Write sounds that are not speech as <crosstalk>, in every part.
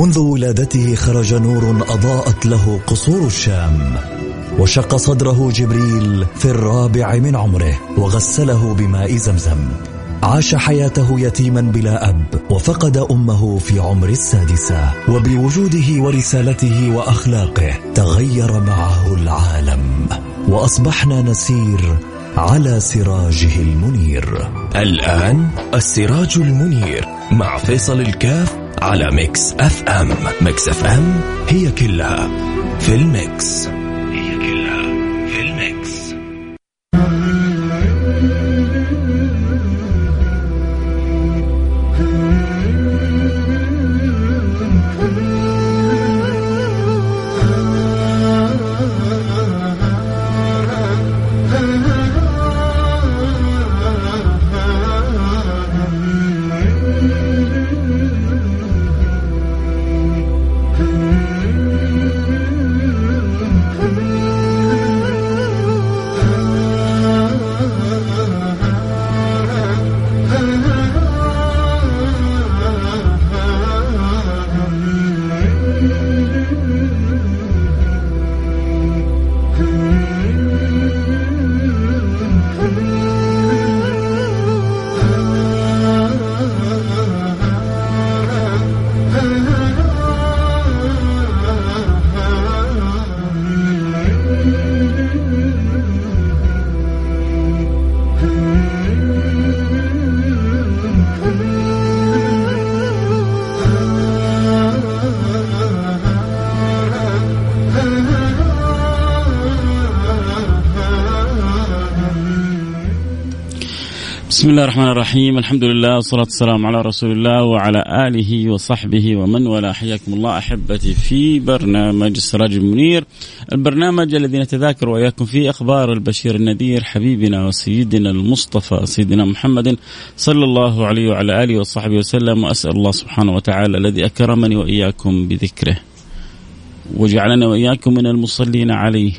منذ ولادته خرج نور أضاءت له قصور الشام وشق صدره جبريل في الرابع من عمره وغسله بماء زمزم. عاش حياته يتيما بلا أب وفقد أمه في عمر السادسة وبوجوده ورسالته وأخلاقه تغير معه العالم. وأصبحنا نسير على سراجه المنير. الآن السراج المنير مع فيصل الكاف على Mix FM. Mix FM هي كلها في ال Mix. بسم الله الرحمن الرحيم. الحمد لله والصلاة والسلام على رسول الله وعلى آله وصحبه ومن والاه. حياكم الله أحبتي في برنامج السراج المنير. البرنامج الذي نتذاكر وإياكم فيه أخبار البشير النذير حبيبنا وسيدنا المصطفى سيدنا محمد صلى الله عليه وعلى آله وصحبه وسلم. وأسأل الله سبحانه وتعالى الذي أكرمني وإياكم بذكره. وجعلنا وإياكم من المصلين عليه.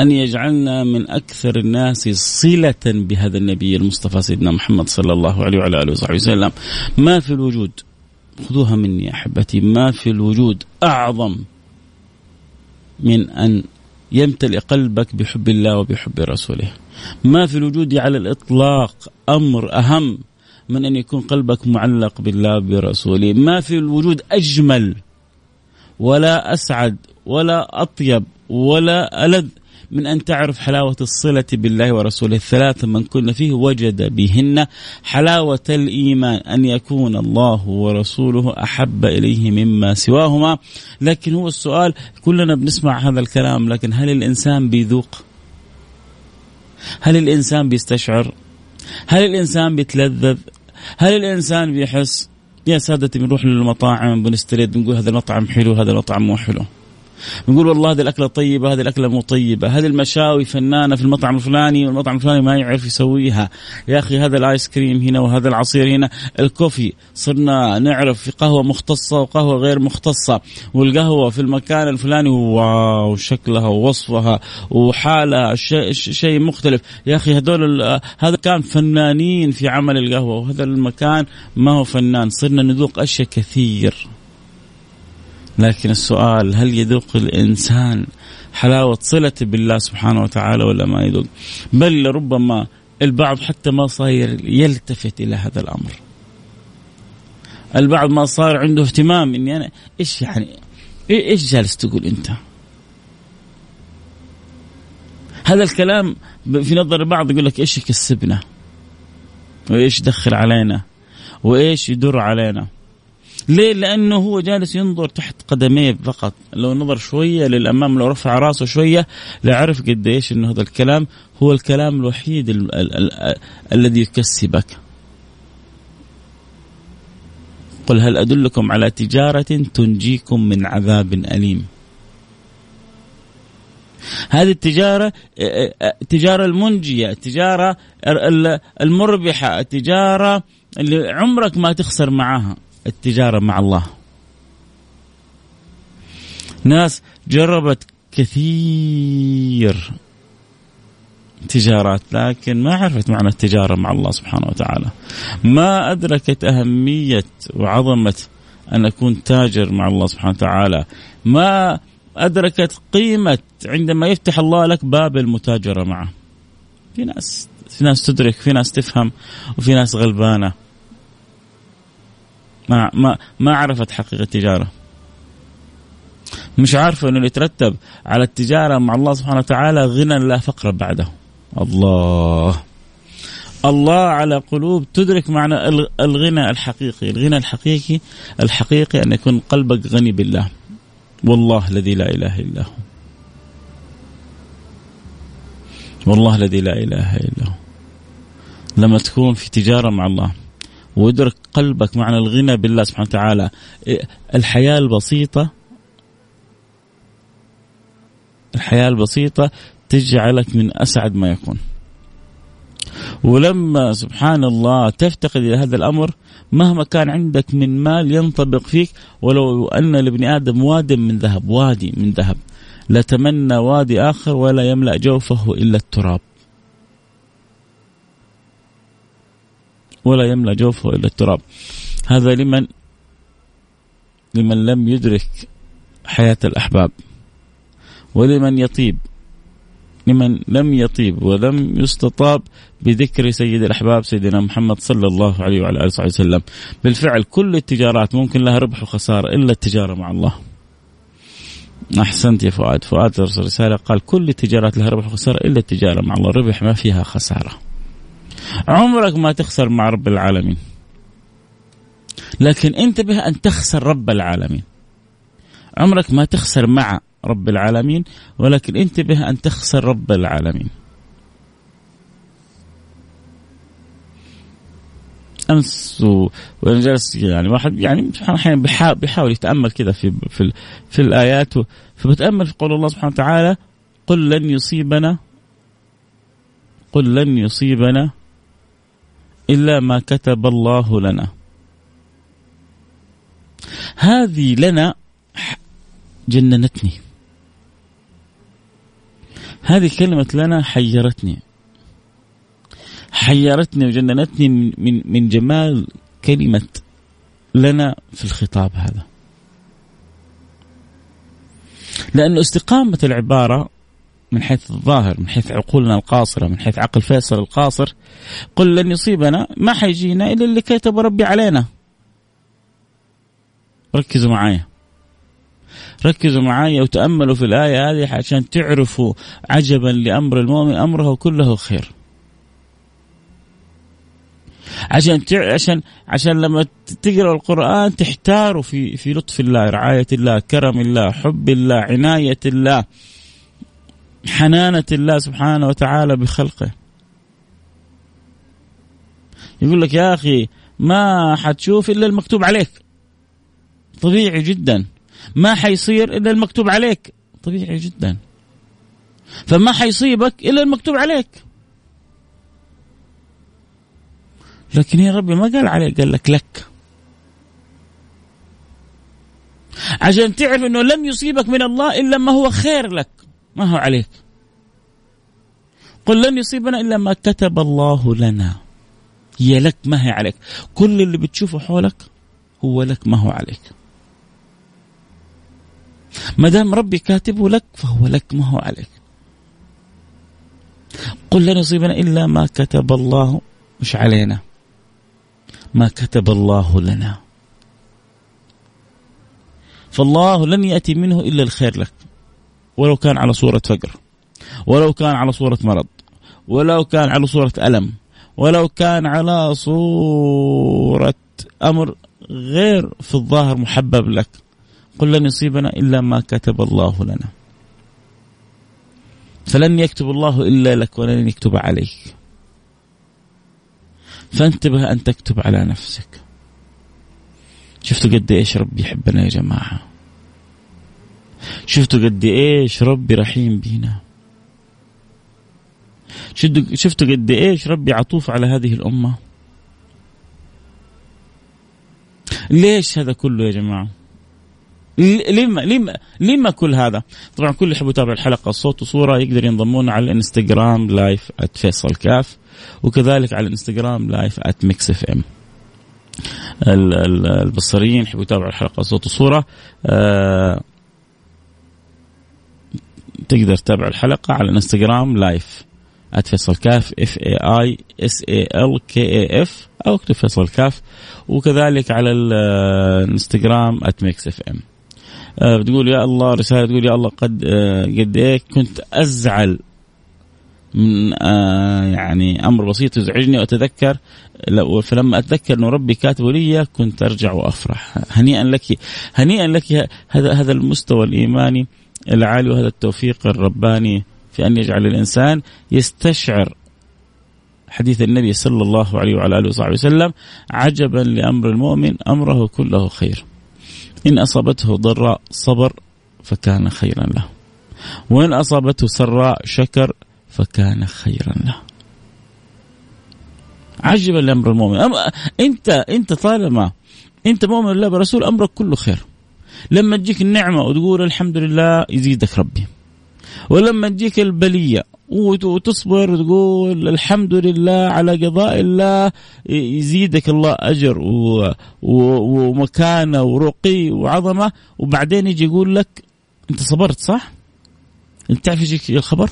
أن يجعلنا من أكثر الناس صلة بهذا النبي المصطفى سيدنا محمد صلى الله عليه وعلى آله وصحبه وسلم. ما في الوجود؟ خذوها مني أحبتي. ما في الوجود أعظم من أن يمتلئ قلبك بحب الله وبحب رسوله. ما في الوجود على الإطلاق أمر أهم من أن يكون قلبك معلق بالله برسوله ما في الوجود أجمل ولا أسعد ولا أطيب ولا ألذ من أن تعرف حلاوة الصلة بالله ورسوله. الثلاث من كن فيه وجد بهن حلاوة الإيمان أن يكون الله ورسوله أحب إليه مما سواهما. لكن هو السؤال كلنا بنسمع هذا الكلام لكن هل الإنسان بيذوق؟ هل الإنسان بيستشعر؟ هل الإنسان بيتلذذ؟ هل الإنسان بيحس؟ يا سادتي بنروح للمطاعم بنسترد بنقول هذا المطعم حلو هذا المطعم مو حلو. نقول والله هذه الأكلة طيبة هذه الأكلة مو طيبة. هذه المشاوي فنانة في المطعم الفلاني والمطعم الفلاني ما يعرف يسويها. يا أخي هذا الآيس كريم هنا وهذا العصير هنا الكوفي. صرنا نعرف في قهوة مختصة وقهوة غير مختصة. والقهوة في المكان الفلاني واو شكلها ووصفها وحالها شيء مختلف. يا أخي هذول هذا كان فنانين في عمل القهوة وهذا المكان ما هو فنان. صرنا نذوق أشياء كثير. لكن السؤال هل يذوق الإنسان حلاوة صلة بالله سبحانه وتعالى ولا ما يذوق بل ربما البعض حتى ما صاير يلتفت إلى هذا الأمر البعض ما صار عنده اهتمام إني أنا إيش يعني إيش جالس تقول أنت؟ هذا الكلام في نظر البعض يقول لك إيش يكسبنا؟ وإيش يدخل علينا؟ وإيش يدر علينا؟ ليه؟ لأنه هو جالس ينظر تحت قدميه فقط. لو نظر شوية للأمام لو رفع رأسه شوية لعرف قديش أنه هذا الكلام هو الكلام الوحيد ال ال ال الذي يكسبك. قل هل أدلكم على تجارة تنجيكم من عذاب أليم؟ هذه التجارة التجارة المنجية التجارة المربحة التجارة اللي عمرك ما تخسر معاها. التجارة مع الله. ناس جربت كثير تجارات لكن ما عرفت معنى التجارة مع الله سبحانه وتعالى. ما أدركت أهمية وعظمة أن أكون تاجر مع الله سبحانه وتعالى. ما أدركت قيمة عندما يفتح الله لك باب المتاجرة معه. في ناس في ناس تدرك في ناس تفهم وفي ناس غلبانة. ما ما ما عرفت حقيقة التجارة. مش عارفة أنه يترتب على التجارة مع الله سبحانه وتعالى غنى لا فقر بعده. الله. الله على قلوب تدرك معنى الغنى الحقيقي. الغنى الحقيقي الحقيقي أن يكون قلبك غني بالله. والله الذي لا إله إلا هو. والله الذي لا إله إلا هو. لما تكون في تجارة مع الله. ويدرك قلبك معنى الغنى بالله سبحانه وتعالى. الحياة البسيطة الحياة البسيطة تجعلك من أسعد ما يكون. ولما سبحان الله تفتقد إلى هذا الأمر مهما كان عندك من مال ينطبق فيك ولو أن لابن آدم واد من ذهب وادي من ذهب لتمنى وادي آخر ولا يملأ جوفه إلا التراب. ولا يملأ جوفه إلا التراب. هذا لمن لمن لم يدرك حياة الأحباب. ولمن يطيب. لمن لم يطيب ولم يستطاب بذكر سيد الأحباب سيدنا محمد صلى الله عليه وعلى آله وصحبه وسلم. بالفعل كل التجارات ممكن لها ربح وخسارة إلا التجارة مع الله. أحسنت يا فؤاد. فؤاد أرسل رسالة قال كل التجارات لها ربح وخسارة إلا التجارة مع الله. ربح ما فيها خسارة. عمرك ما تخسر مع رب العالمين. لكن انتبه أن تخسر رب العالمين. عمرك ما تخسر مع رب العالمين ولكن انتبه أن تخسر رب العالمين. امس وأنا جالس يعني واحد يعني أحيانا بيحاول, بيحاول يتأمل كذا في في في الآيات فبتأمل في قول الله سبحانه وتعالى قل لن يصيبنا قل لن يصيبنا إلا ما كتب الله لنا. هذه لنا جننتني. هذه كلمة لنا حيرتني. حيرتني وجننتني من, من, من جمال كلمة لنا في الخطاب هذا. لأن استقامة العبارة من حيث الظاهر من حيث عقولنا القاصرة من حيث عقل فيصل القاصر قل لن يصيبنا ما حيجينا إلا اللي كتب ربي علينا. ركزوا معايا. ركزوا معايا وتأملوا في الآية هذه عشان تعرفوا عجبا لأمر المؤمن أمره كله خير. عشان عشان عشان لما تقرأ القرآن تحتاروا في في لطف الله رعاية الله كرم الله حب الله عناية الله. حنانة الله سبحانه وتعالى بخلقه. يقول لك يا أخي ما حتشوف إلا المكتوب عليك. طبيعي جدا. ما حيصير إلا المكتوب عليك. طبيعي جدا. فما حيصيبك إلا المكتوب عليك. لكن يا ربي ما قال عليك قال لك لك. عشان تعرف إنه لم يصيبك من الله إلا ما هو خير لك. ما هو عليك؟ قل لن يصيبنا إلا ما كتب الله لنا. هي لك ما هي عليك. كل اللي بتشوفه حولك هو لك ما هو عليك. ما دام ربي كاتبه لك فهو لك ما هو عليك. قل لن يصيبنا إلا ما كتب الله. مش علينا. ما كتب الله لنا. فالله لن يأتي منه إلا الخير لك. ولو كان على صورة فقر ولو كان على صورة مرض ولو كان على صورة ألم ولو كان على صورة أمر غير في الظاهر محبب لك قل لن يصيبنا إلا ما كتب الله لنا. فلن يكتب الله إلا لك ولن يكتب عليك. فانتبه أن تكتب على نفسك. شفتوا قد إيش ربي يحبنا يا جماعة؟ شفتوا قد إيش ربي رحيم بينا شفتوا قد إيش ربي عطوف على هذه الأمة ليش هذا كله يا جماعة لما لما لما كل هذا؟ طبعا كل اللي يحب يتابع الحلقة صوت وصورة يقدر ينضمون على الإنستغرام live @فيصل كاف وكذلك على الإنستغرام live @Mix FM. البصريين يحبوا يتابعوا الحلقة صوت وصورة آه تقدر تتابع الحلقة على الانستغرام live @فيصل كاف F A I S A L K A F أو اكتب فيصل كاف وكذلك على الانستغرام @Mix FM بتقول يا الله رسالة تقول يا الله قد آه، قد إيه كنت أزعل من آه يعني أمر بسيط يزعجني وأتذكر لو فلما أتذكر إنه ربي كاتبه لي كنت أرجع وأفرح. هنيئا لك هنيئا لك هذا هذا المستوى الإيماني. العالي وهذا التوفيق الرباني في أن يجعل الإنسان يستشعر حديث النبي صلى الله عليه وعلى آله وصحبه وسلم عجبا لأمر المؤمن أمره كله خير. إن أصابته ضراء صبر فكان خيرا له. وإن أصابته سراء شكر فكان خيرا له. عجبا لأمر المؤمن أم انت أنت طالما أنت مؤمن بالله برسول أمرك كله خير. لما تجيك النعمة وتقول الحمد لله يزيدك ربي. ولما تجيك البلية وتصبر وتقول الحمد لله على قضاء الله يزيدك الله أجر. ومكانة ورقي وعظمة وبعدين يجي يقول لك أنت صبرت صح؟ أنت تعرف يجيك الخبر؟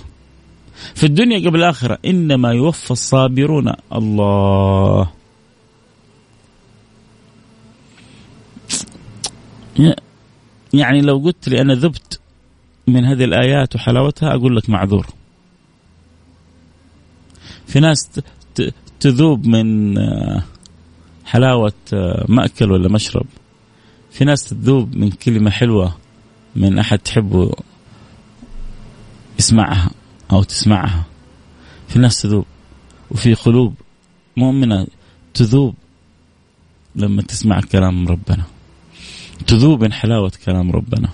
في الدنيا قبل الآخرة إنما يوفى الصابرون الله يعني لو قلت لي أنا ذبت من هذه الآيات وحلاوتها أقول لك معذور. في ناس تذوب من آه، حلاوة آه، مأكل ولا مشرب. في ناس تذوب من كلمة حلوة من أحد تحبه يسمعها أو تسمعها. في ناس تذوب. وفي قلوب مؤمنة تذوب لما تسمع كلام ربنا. تذوب من حلاوة كلام ربنا.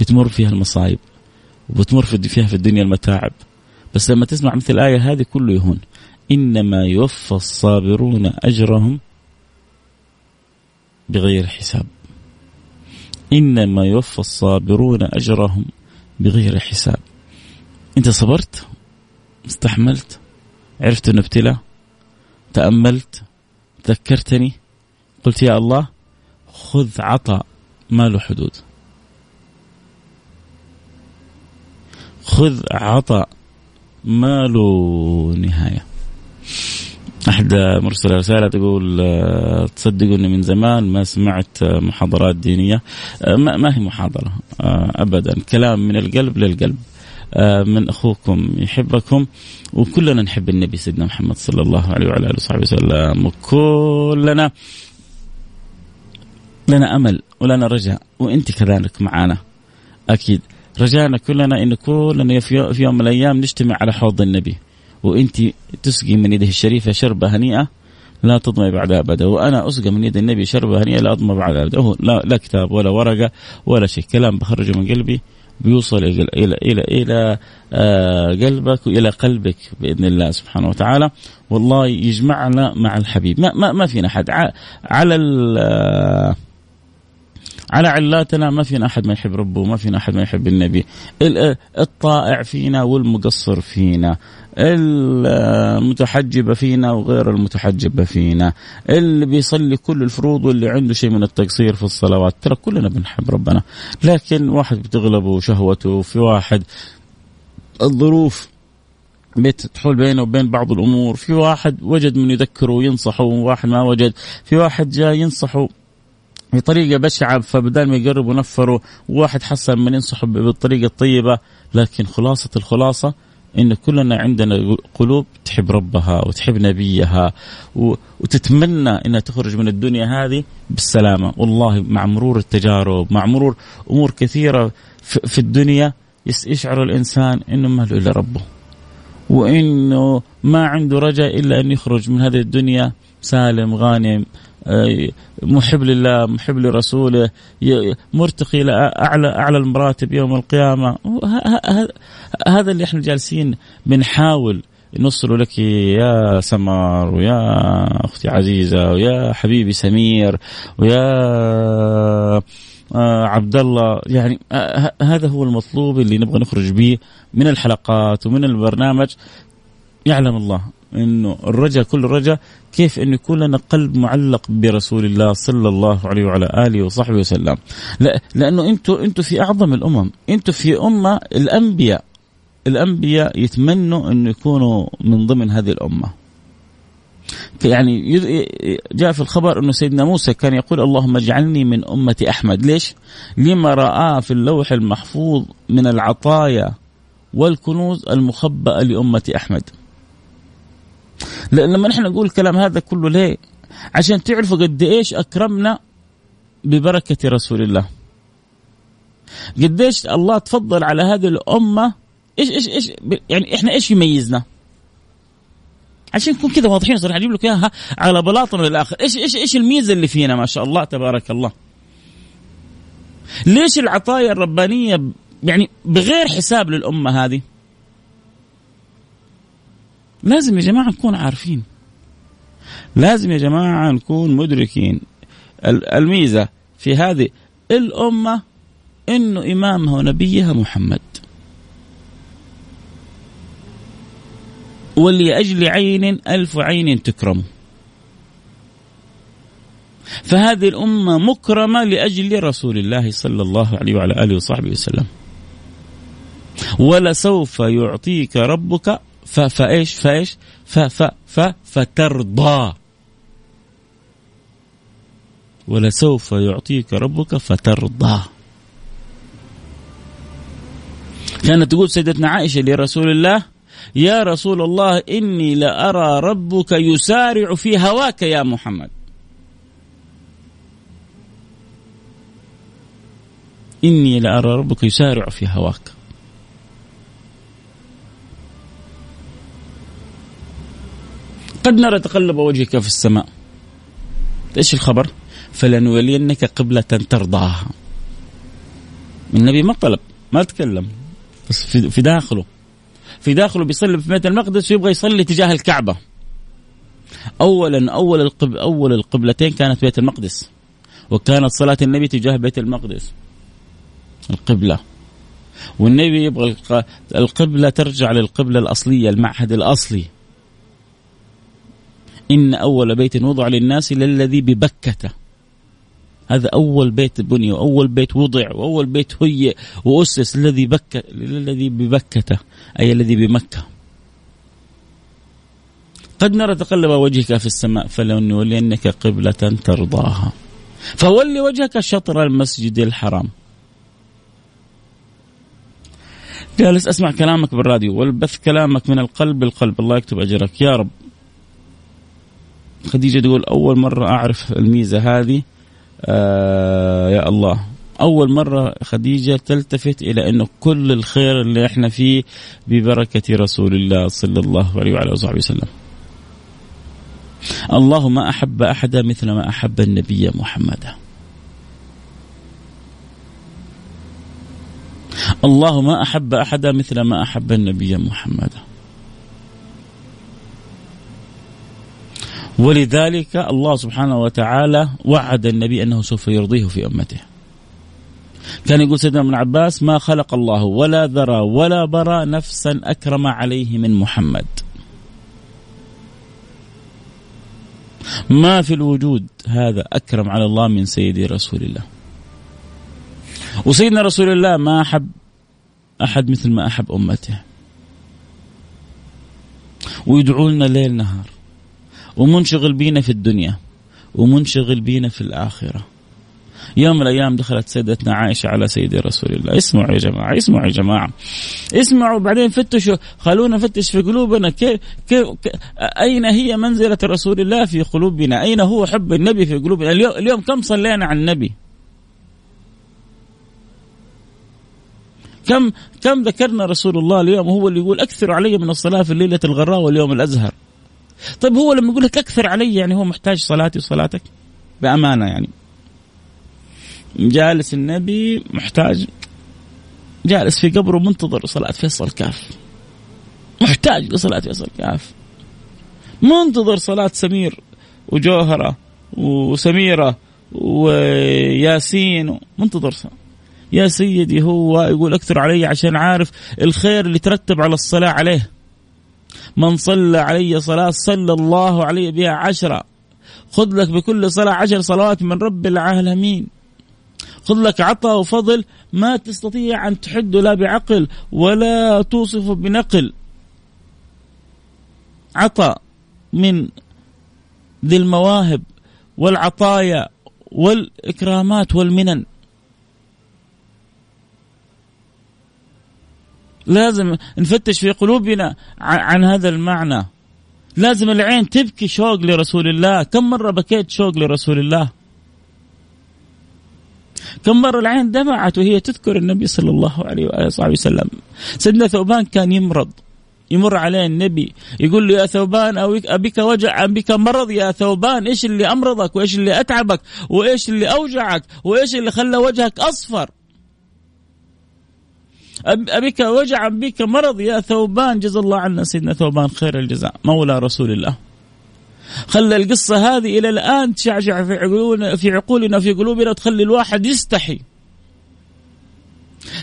بتمر فيها المصايب وبتمر فيها في الدنيا المتاعب. بس لما تسمع مثل الآية هذه كله يهون. إنما يوفى الصابرون أجرهم بغير حساب. إنما يوفى الصابرون أجرهم بغير حساب. أنت صبرت؟ استحملت؟ عرفت أنه ابتلى؟ تأملت؟ ذكرتني قلت يا الله خذ عطاء. ما له حدود. خذ عطاء ما له نهاية. أحد مرسل رسالة تقول آه، تصدقوا اني من زمان ما سمعت آه، محاضرات دينية. آه، ما هي محاضرة ابدا. كلام من القلب للقلب. من أخوكم يحبكم وكلنا نحب النبي سيدنا محمد صلى الله عليه وعلى آله وصحبه وسلم. وكلنا لنا أمل ولنا رجاء وأنت كذلك معنا أكيد. رجانا كلنا إن كلنا في يوم من الأيام نجتمع على حوض النبي. وأنت تسقي من يده الشريفة شربة هنيئة لا تضمي بعدها ابدا وأنا أسقى من يد النبي شربة هنيئة لا اضمى بعدها ابدا لا, لا كتاب ولا ورقة ولا شيء. كلام بخرجه من قلبي بيوصل إلى إلى إلى, إلى آه قلبك وإلى قلبك بإذن الله سبحانه وتعالى. والله يجمعنا مع الحبيب. ما ما, ما فينا احد على آه على علاتنا ما فينا أحد ما يحب ربه ما فينا أحد ما يحب النبي. الطائع فينا والمقصر فينا. المتحجبة فينا وغير المتحجبة فينا. اللي بيصلي كل الفروض واللي عنده شيء من التقصير في الصلوات. ترى كلنا بنحب ربنا. لكن واحد بتغلبه شهوته وفي واحد الظروف تحول بينه وبين بعض الأمور، في واحد وجد من يذكره وينصحه وواحد ما وجد، في واحد جاء ينصحه. بطريقة بشعة فبدال ما يقرب ونفره وواحد حسن من ينصحه بالطريقة الطيبة لكن خلاصة الخلاصة إن كلنا عندنا قلوب تحب ربها وتحب نبيها وتتمنى إنها تخرج من الدنيا هذه بالسلامة. والله مع مرور التجارب مع مرور أمور كثيرة في الدنيا يشعر الإنسان إنه ما له إلا ربه وإنه ما عنده رجاء إلا أن يخرج من هذه الدنيا سالم غانم محب لله محب لرسوله مرتقي إلى أعلى أعلى المراتب يوم القيامة. هذا اللي إحنا جالسين بنحاول نوصله لك يا سمر ويا أختي عزيزة ويا حبيبي سمير ويا آه، عبد الله يعني آه، هذا هو المطلوب اللي نبغى نخرج به من الحلقات ومن البرنامج. يعلم الله. إنه الرجاء كل الرجاء كيف انه يكون لنا قلب معلق برسول الله صلى الله عليه وعلى آله وصحبه وسلم. لا لأنه أنتم أنتم في أعظم الأمم أنتم في أمة الأنبياء الأنبياء يتمنوا إنه يكونوا من ضمن هذه الأمة. يعني جاء في الخبر إنه سيدنا موسى كان يقول اللهم اجعلني من أمة أحمد، ليش؟ لما رآه في اللوح المحفوظ من العطايا والكنوز المخبأة لأمة أحمد. لما نحن نقول الكلام هذا كله ليه؟ عشان تعرفوا قد إيش أكرمنا ببركة رسول الله. قديش الله تفضل على هذه الأمة. إيش إيش إيش يعني إحنا إيش يميزنا؟ عشان نكون كذا واضحين صراحة أجيب لك إياها على بلاطنا للآخر إيش إيش إيش الميزة اللي فينا؟ ما شاء الله تبارك الله. ليش العطايا الربانية يعني بغير حساب للأمة هذه؟ لازم يا جماعة نكون عارفين. لازم يا جماعة نكون مدركين. الميزة في هذه الأمة إنه إمامها ونبيها محمد. ولأجل عين ألف عين تكرم. فهذه الأمة مكرمة لأجل رسول الله صلى الله عليه وعلى آله وصحبه وسلم. ولسوف يعطيك ربك فايش فايش ف ف ف فترضى ولسوف يعطيك ربك فترضى. كانت تقول سيدتنا عائشة لرسول الله يا رسول الله إني لأرى ربك يسارع في هواك يا محمد. إني لأرى ربك يسارع في هواك. قد نرى تقلب وجهك في السماء. إيش الخبر؟ فلنولينك قبلة ترضاها. النبي ما طلب ما تكلم بس في, داخله. في داخله بيصلي في بيت المقدس ويبغى يصلي تجاه الكعبة. أولا أول القب أول القبلتين كانت بيت المقدس وكانت صلاة النبي تجاه بيت المقدس. القبلة. والنبي يبغى القبلة ترجع للقبلة الأصلية المعهد الأصلي. إن أول بيت وضع للناس للذي ببكة. هذا أول بيت بني وأول بيت وضع وأول بيت هيئ وأسس الذي بكة للذي ببكة أي الذي بمكة. قد نرى تقلب وجهك في السماء فلنولينك قبلة ترضاها. فول وجهك شطر المسجد الحرام. جالس أسمع كلامك بالراديو والبث كلامك من القلب للقلب الله يكتب أجرك. يا رب. خديجة تقول أول مرة أعرف الميزة هذه آه يا الله. أول مرة خديجة تلتفت إلى أنه كل الخير اللي إحنا فيه ببركة رسول الله صلى الله عليه وعلى وصحبه وسلم. الله ما أحب أحدا مثل ما أحب النبي محمدا الله ما أحب أحدا مثل ما أحب النبي محمدا ولذلك الله سبحانه وتعالى وعد النبي أنه سوف يرضيه في أمته. كان يقول سيدنا ابن عباس ما خلق الله ولا ذرى ولا برى نفسا أكرم عليه من محمد. ما في الوجود هذا أكرم على الله من سيدي رسول الله. وسيدنا رسول الله ما أحب أحد مثل ما أحب أمته. ويدعو ليل نهار. ومنشغل بينا في الدنيا ومنشغل بينا في الآخرة. يوم من الأيام دخلت سيدتنا عائشة على سيدي رسول الله. اسمعوا يا جماعة اسمعوا يا جماعة. اسمعوا بعدين فتشوا خلونا نفتش في قلوبنا كيف, كيف أين هي منزلة رسول الله في قلوبنا؟ أين هو حب النبي في قلوبنا؟ اليوم, اليوم كم صلينا على النبي؟ كم كم ذكرنا رسول الله اليوم؟ هو اللي يقول أكثر علي من الصلاة في الليلة الغراء واليوم الأزهر. طيب هو لما يقول لك أكثر علي يعني هو محتاج صلاتي وصلاتك؟ بأمانة يعني. جالس النبي محتاج جالس في قبره منتظر صلاة فيصل كاف. محتاج لصلاة فيصل كاف. منتظر صلاة سمير وجوهرة وسميرة وياسين. منتظر صلاة. يا سيدي هو يقول أكثر علي عشان عارف الخير اللي ترتب على الصلاة عليه. من صلى علي صلاة صلى الله علي بها عشرة. خذ لك بكل صلاة عشر صلوات من رب العالمين. خذ لك عطاء وفضل ما تستطيع أن تحده لا بعقل ولا توصفه بنقل. عطاء من ذي المواهب والعطايا والإكرامات والمنن. لازم نفتش في قلوبنا عن هذا المعنى. لازم العين تبكي شوق لرسول الله. كم مرة بكيت شوق لرسول الله؟ كم مرة العين دمعت وهي تذكر النبي صلى الله عليه وآله وسلم. سيدنا ثوبان كان يمرض. يمر عليه النبي. يقول له يا ثوبان أبيك وجع أبيك مرض. يا ثوبان إيش اللي أمرضك؟ وإيش اللي أتعبك؟ وإيش اللي أوجعك؟ وإيش اللي خلى وجهك أصفر؟ أبيك وجع بك مرض يا ثوبان. جزا الله عنا سيدنا ثوبان خير الجزاء. مولى رسول الله. خلى القصة هذه إلى الآن تشعشع في عقولنا في عقولنا في قلوبنا وتخلي الواحد يستحي.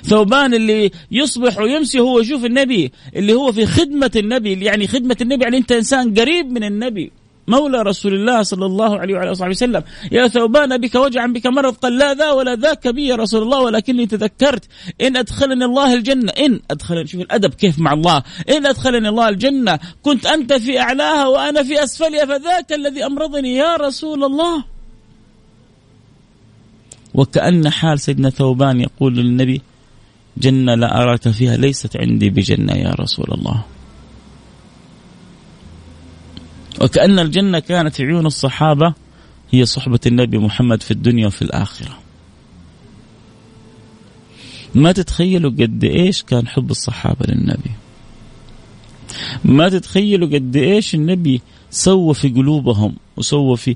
ثوبان اللي يصبح ويمسي هو يشوف النبي اللي هو في خدمة النبي يعني خدمة النبي يعني أنت إنسان قريب من النبي. مولى رسول الله صلى الله عليه وعلى اله وسلم. يا ثوبان بك وجعا بك مرض قال لا ذا ولا ذاك بي يا رسول الله ولكني تذكرت إن أدخلني الله الجنة. إن ادخلني شوف الأدب كيف مع الله. إن أدخلني الله الجنة كنت أنت في أعلاها وأنا في اسفلها فذاك الذي أمرضني يا رسول الله؟ وكأن حال سيدنا ثوبان يقول للنبي جنة لا أراك فيها ليست عندي بجنة يا رسول الله. وكأن الجنة كانت في عيون الصحابة هي صحبة النبي محمد في الدنيا وفي الآخرة. ما تتخيلوا قد إيش كان حب الصحابة للنبي. ما تتخيلوا قد إيش النبي سوى في قلوبهم وسوى في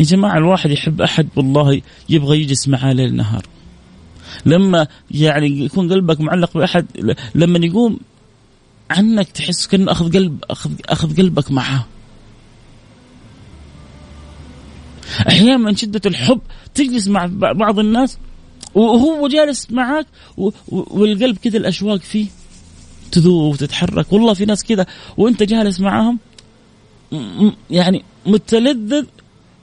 يا جماعة الواحد يحب أحد والله يبغى يجلس معاه ليل نهار. لما يعني يكون قلبك معلق بأحد لما يقوم عنك تحس كانه أخذ قلب اخذ أخذ قلبك معاه. أحيانا من شدة الحب تجلس مع بعض الناس وهو جالس معك والقلب كذا الأشواق فيه تذوب وتتحرك. والله في ناس كذا وأنت جالس معاهم يعني متلذذ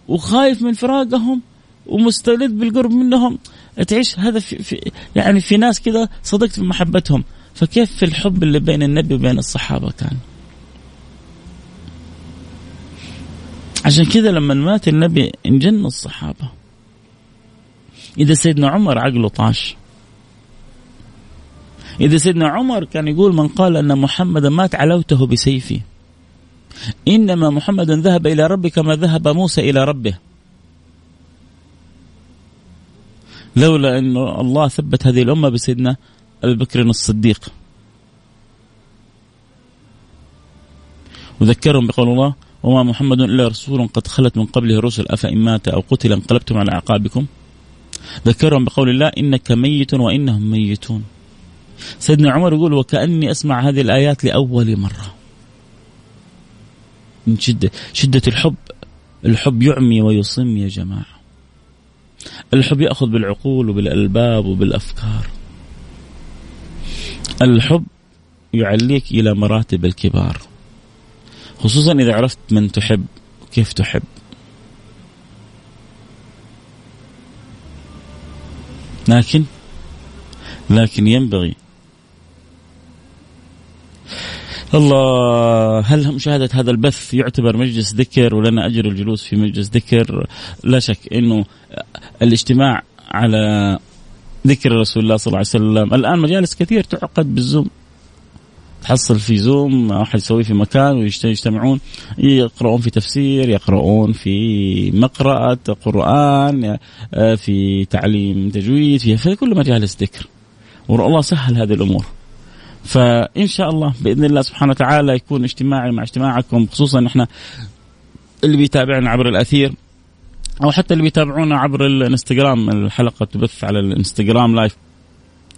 وخايف من فراقهم ومستلذ بالقرب منهم. تعيش هذا في, في يعني في ناس كذا صدقت في محبتهم فكيف في الحب اللي بين النبي وبين الصحابة كان؟ عشان كذا لما مات النبي انجن الصحابة. إذا سيدنا عمر عقله طاش. إذا سيدنا عمر كان يقول من قال أن محمدا مات علوته بسيفي. إنما محمد ذهب إلى ربه كما ذهب موسى إلى ربه. لولا أن الله ثبت هذه الأمة بسيدنا أبي بكر الصديق. وذكرهم بقول الله وما محمد إلا رسول قد خلت من قبله الرسل أفإن مات أو قتل انقلبتم على أعقابكم؟ ذكرهم بقول الله إنك ميت وإنهم ميتون. سيدنا عمر يقول وكأني أسمع هذه الآيات لأول مرة. من شدة شدة الحب الحب يعمي ويصم يا جماعة. الحب يأخذ بالعقول وبالألباب وبالأفكار. الحب يعليك إلى مراتب الكبار خصوصا إذا عرفت من تحب وكيف تحب. لكن لكن ينبغي الله هل مشاهدة هذا البث يعتبر مجلس ذكر ولنا أجر الجلوس في مجلس ذكر؟ لا شك أنه الاجتماع على ذكر رسول الله صلى الله عليه وسلم. الآن مجالس كثير تعقد بالزوم. تحصل في زوم واحد يسويه في مكان ويجتمعون يقرؤون في تفسير يقرؤون في مقرأة قرآن آه، في تعليم تجويد في, في كل مجالس ذكر. والله سهل هذه الأمور. فإن شاء الله بإذن الله سبحانه وتعالى يكون اجتماعي مع اجتماعكم خصوصا إحنا اللي بيتابعنا عبر الأثير. أو حتى اللي بيتابعونا عبر الإنستغرام الحلقة تبث على الإنستغرام live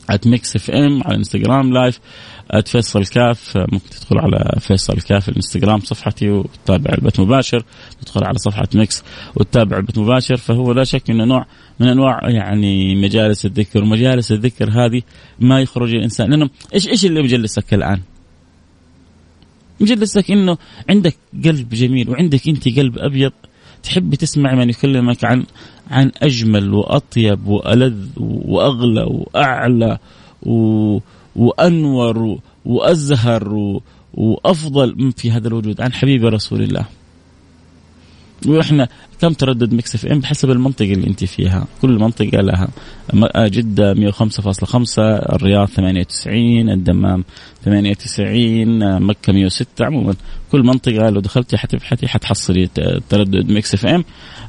at Mix FM على الإنستغرام live at فيصل كاف ممكن تدخل على فيصل كاف الإنستغرام صفحتي وتتابع البث مباشر. تدخل على صفحة Mix وتتابع البث مباشر. فهو لا شك إنه نوع من أنواع يعني مجالس الذكر. ومجالس الذكر هذه ما يخرج الإنسان. لأنه إيش إيش اللي مجلسك الآن؟ مجلسك إنه عندك قلب جميل وعندك أنت قلب أبيض. تحبي تسمع من يكلمك عن عن أجمل وأطيب وألذ وأغلى وأعلى و وأنور وأزهر وأفضل في هذا الوجود عن حبيب رسول الله. وإحنا كم تردد Mix FM بحسب المنطقة اللي انت فيها، كل منطقة لها. جدة 105.5 الرياض 98 الدمام 98 مكة 106 عموما كل منطقة لو دخلتي حتبحثي حتحصلي تردد Mix FM.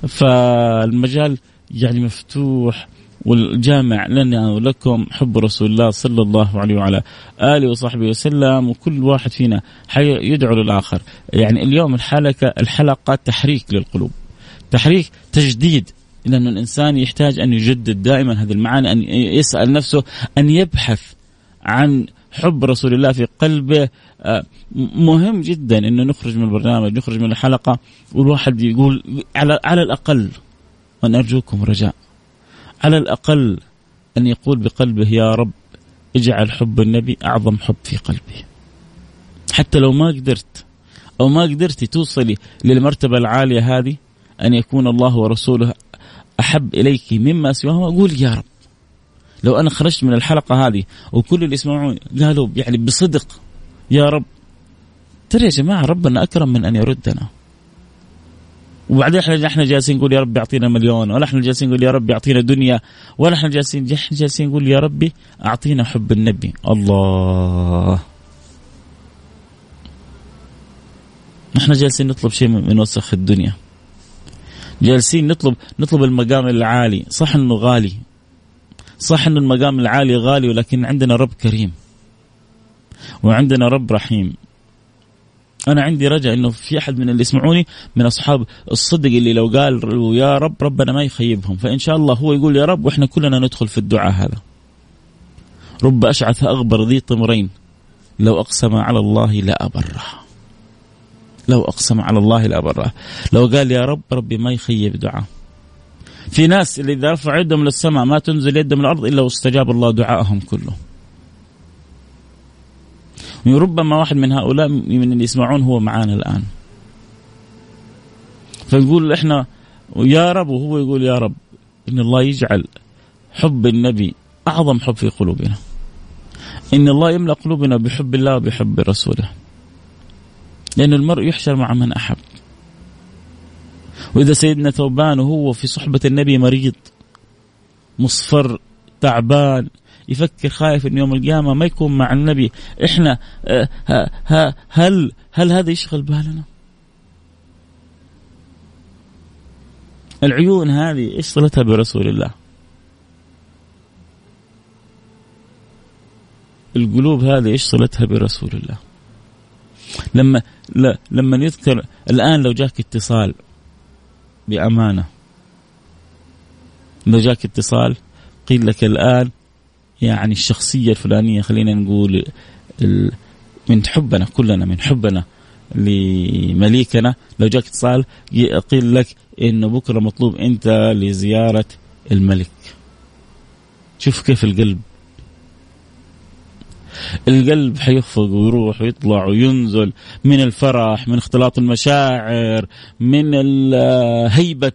فالمجال يعني مفتوح. والجامع لنا ولكم حب رسول الله صلى الله عليه وعلى آله وصحبه وسلم وكل واحد فينا يدعو للآخر. يعني اليوم الحلقة الحلقة تحريك للقلوب. تحريك تجديد. لأن الإنسان يحتاج أن يجدد دائما هذه المعاني أن يسأل نفسه أن يبحث عن حب رسول الله في قلبه. آه، مهم جدا انه نخرج من البرنامج نخرج من الحلقة والواحد يقول على على الأقل وأنا أرجوكم رجاء. على الأقل أن يقول بقلبه يا رب اجعل حب النبي أعظم حب في قلبي. حتى لو ما قدرت أو ما قدرتي توصلي للمرتبة العالية هذه أن يكون الله ورسوله أحب إليك مما سواهما قول يا رب. لو أنا خرجت من الحلقة هذه وكل اللي يسمعون قالوا يعني بصدق يا رب. ترى يا جماعة ربنا أكرم من أن يردنا. وبعدين إحنا إحنا جالسين نقول يا رب اعطينا مليون ولا إحنا جالسين نقول يا رب اعطينا دنيا ولا إحنا جالسين إحنا جالسين نقول يا ربي أعطينا حب النبي. الله. نحن جالسين نطلب شيء من وسخ الدنيا. جالسين نطلب نطلب المقام العالي. صح إنه غالي. صح إنه المقام العالي غالي ولكن عندنا رب كريم. وعندنا رب رحيم. أنا عندي رجاء إنه في أحد من اللي يسمعوني من أصحاب الصدق اللي لو قال يا رب ربنا ما يخيبهم. فإن شاء الله هو يقول يا رب وإحنا كلنا ندخل في الدعاء هذا. رب أشعث أغبر ذي طمرين. لو أقسم على الله لابره لو أقسم على الله لابره لو قال يا رب ربي ما يخيب دعاء. في ناس اللي إذا رفع يدهم للسماء ما تنزل يدهم الأرض إلا واستجاب الله دعائهم كله ربما واحد من هؤلاء من اللي يسمعون هو معانا الآن. فنقول إحنا يا رب وهو يقول يا رب إن الله يجعل حب النبي أعظم حب في قلوبنا. إن الله يملأ قلوبنا بحب الله وبحب رسوله. لأن المرء يحشر مع من أحب. وإذا سيدنا ثوبان وهو في صحبة النبي مريض مصفر تعبان يفكر خايف ان يوم القيامة ما يكون مع النبي إحنا ها آه، ها هل هل هذا يشغل بالنا؟ العيون هذه إيش صلتها برسول الله؟ القلوب هذه إيش صلتها برسول الله؟ لما لا لما يذكر الآن لو جاك اتصال بأمانة لو جاك اتصال قيل لك الآن يعني الشخصية الفلانية خلينا نقول من حبنا كلنا من حبنا لمليكنا. لو جاك اتصال قيل لك إنه بكرة مطلوب أنت لزيارة الملك. شوف كيف القلب. القلب حيخفق ويروح ويطلع وينزل من الفرح من اختلاط المشاعر من هيبة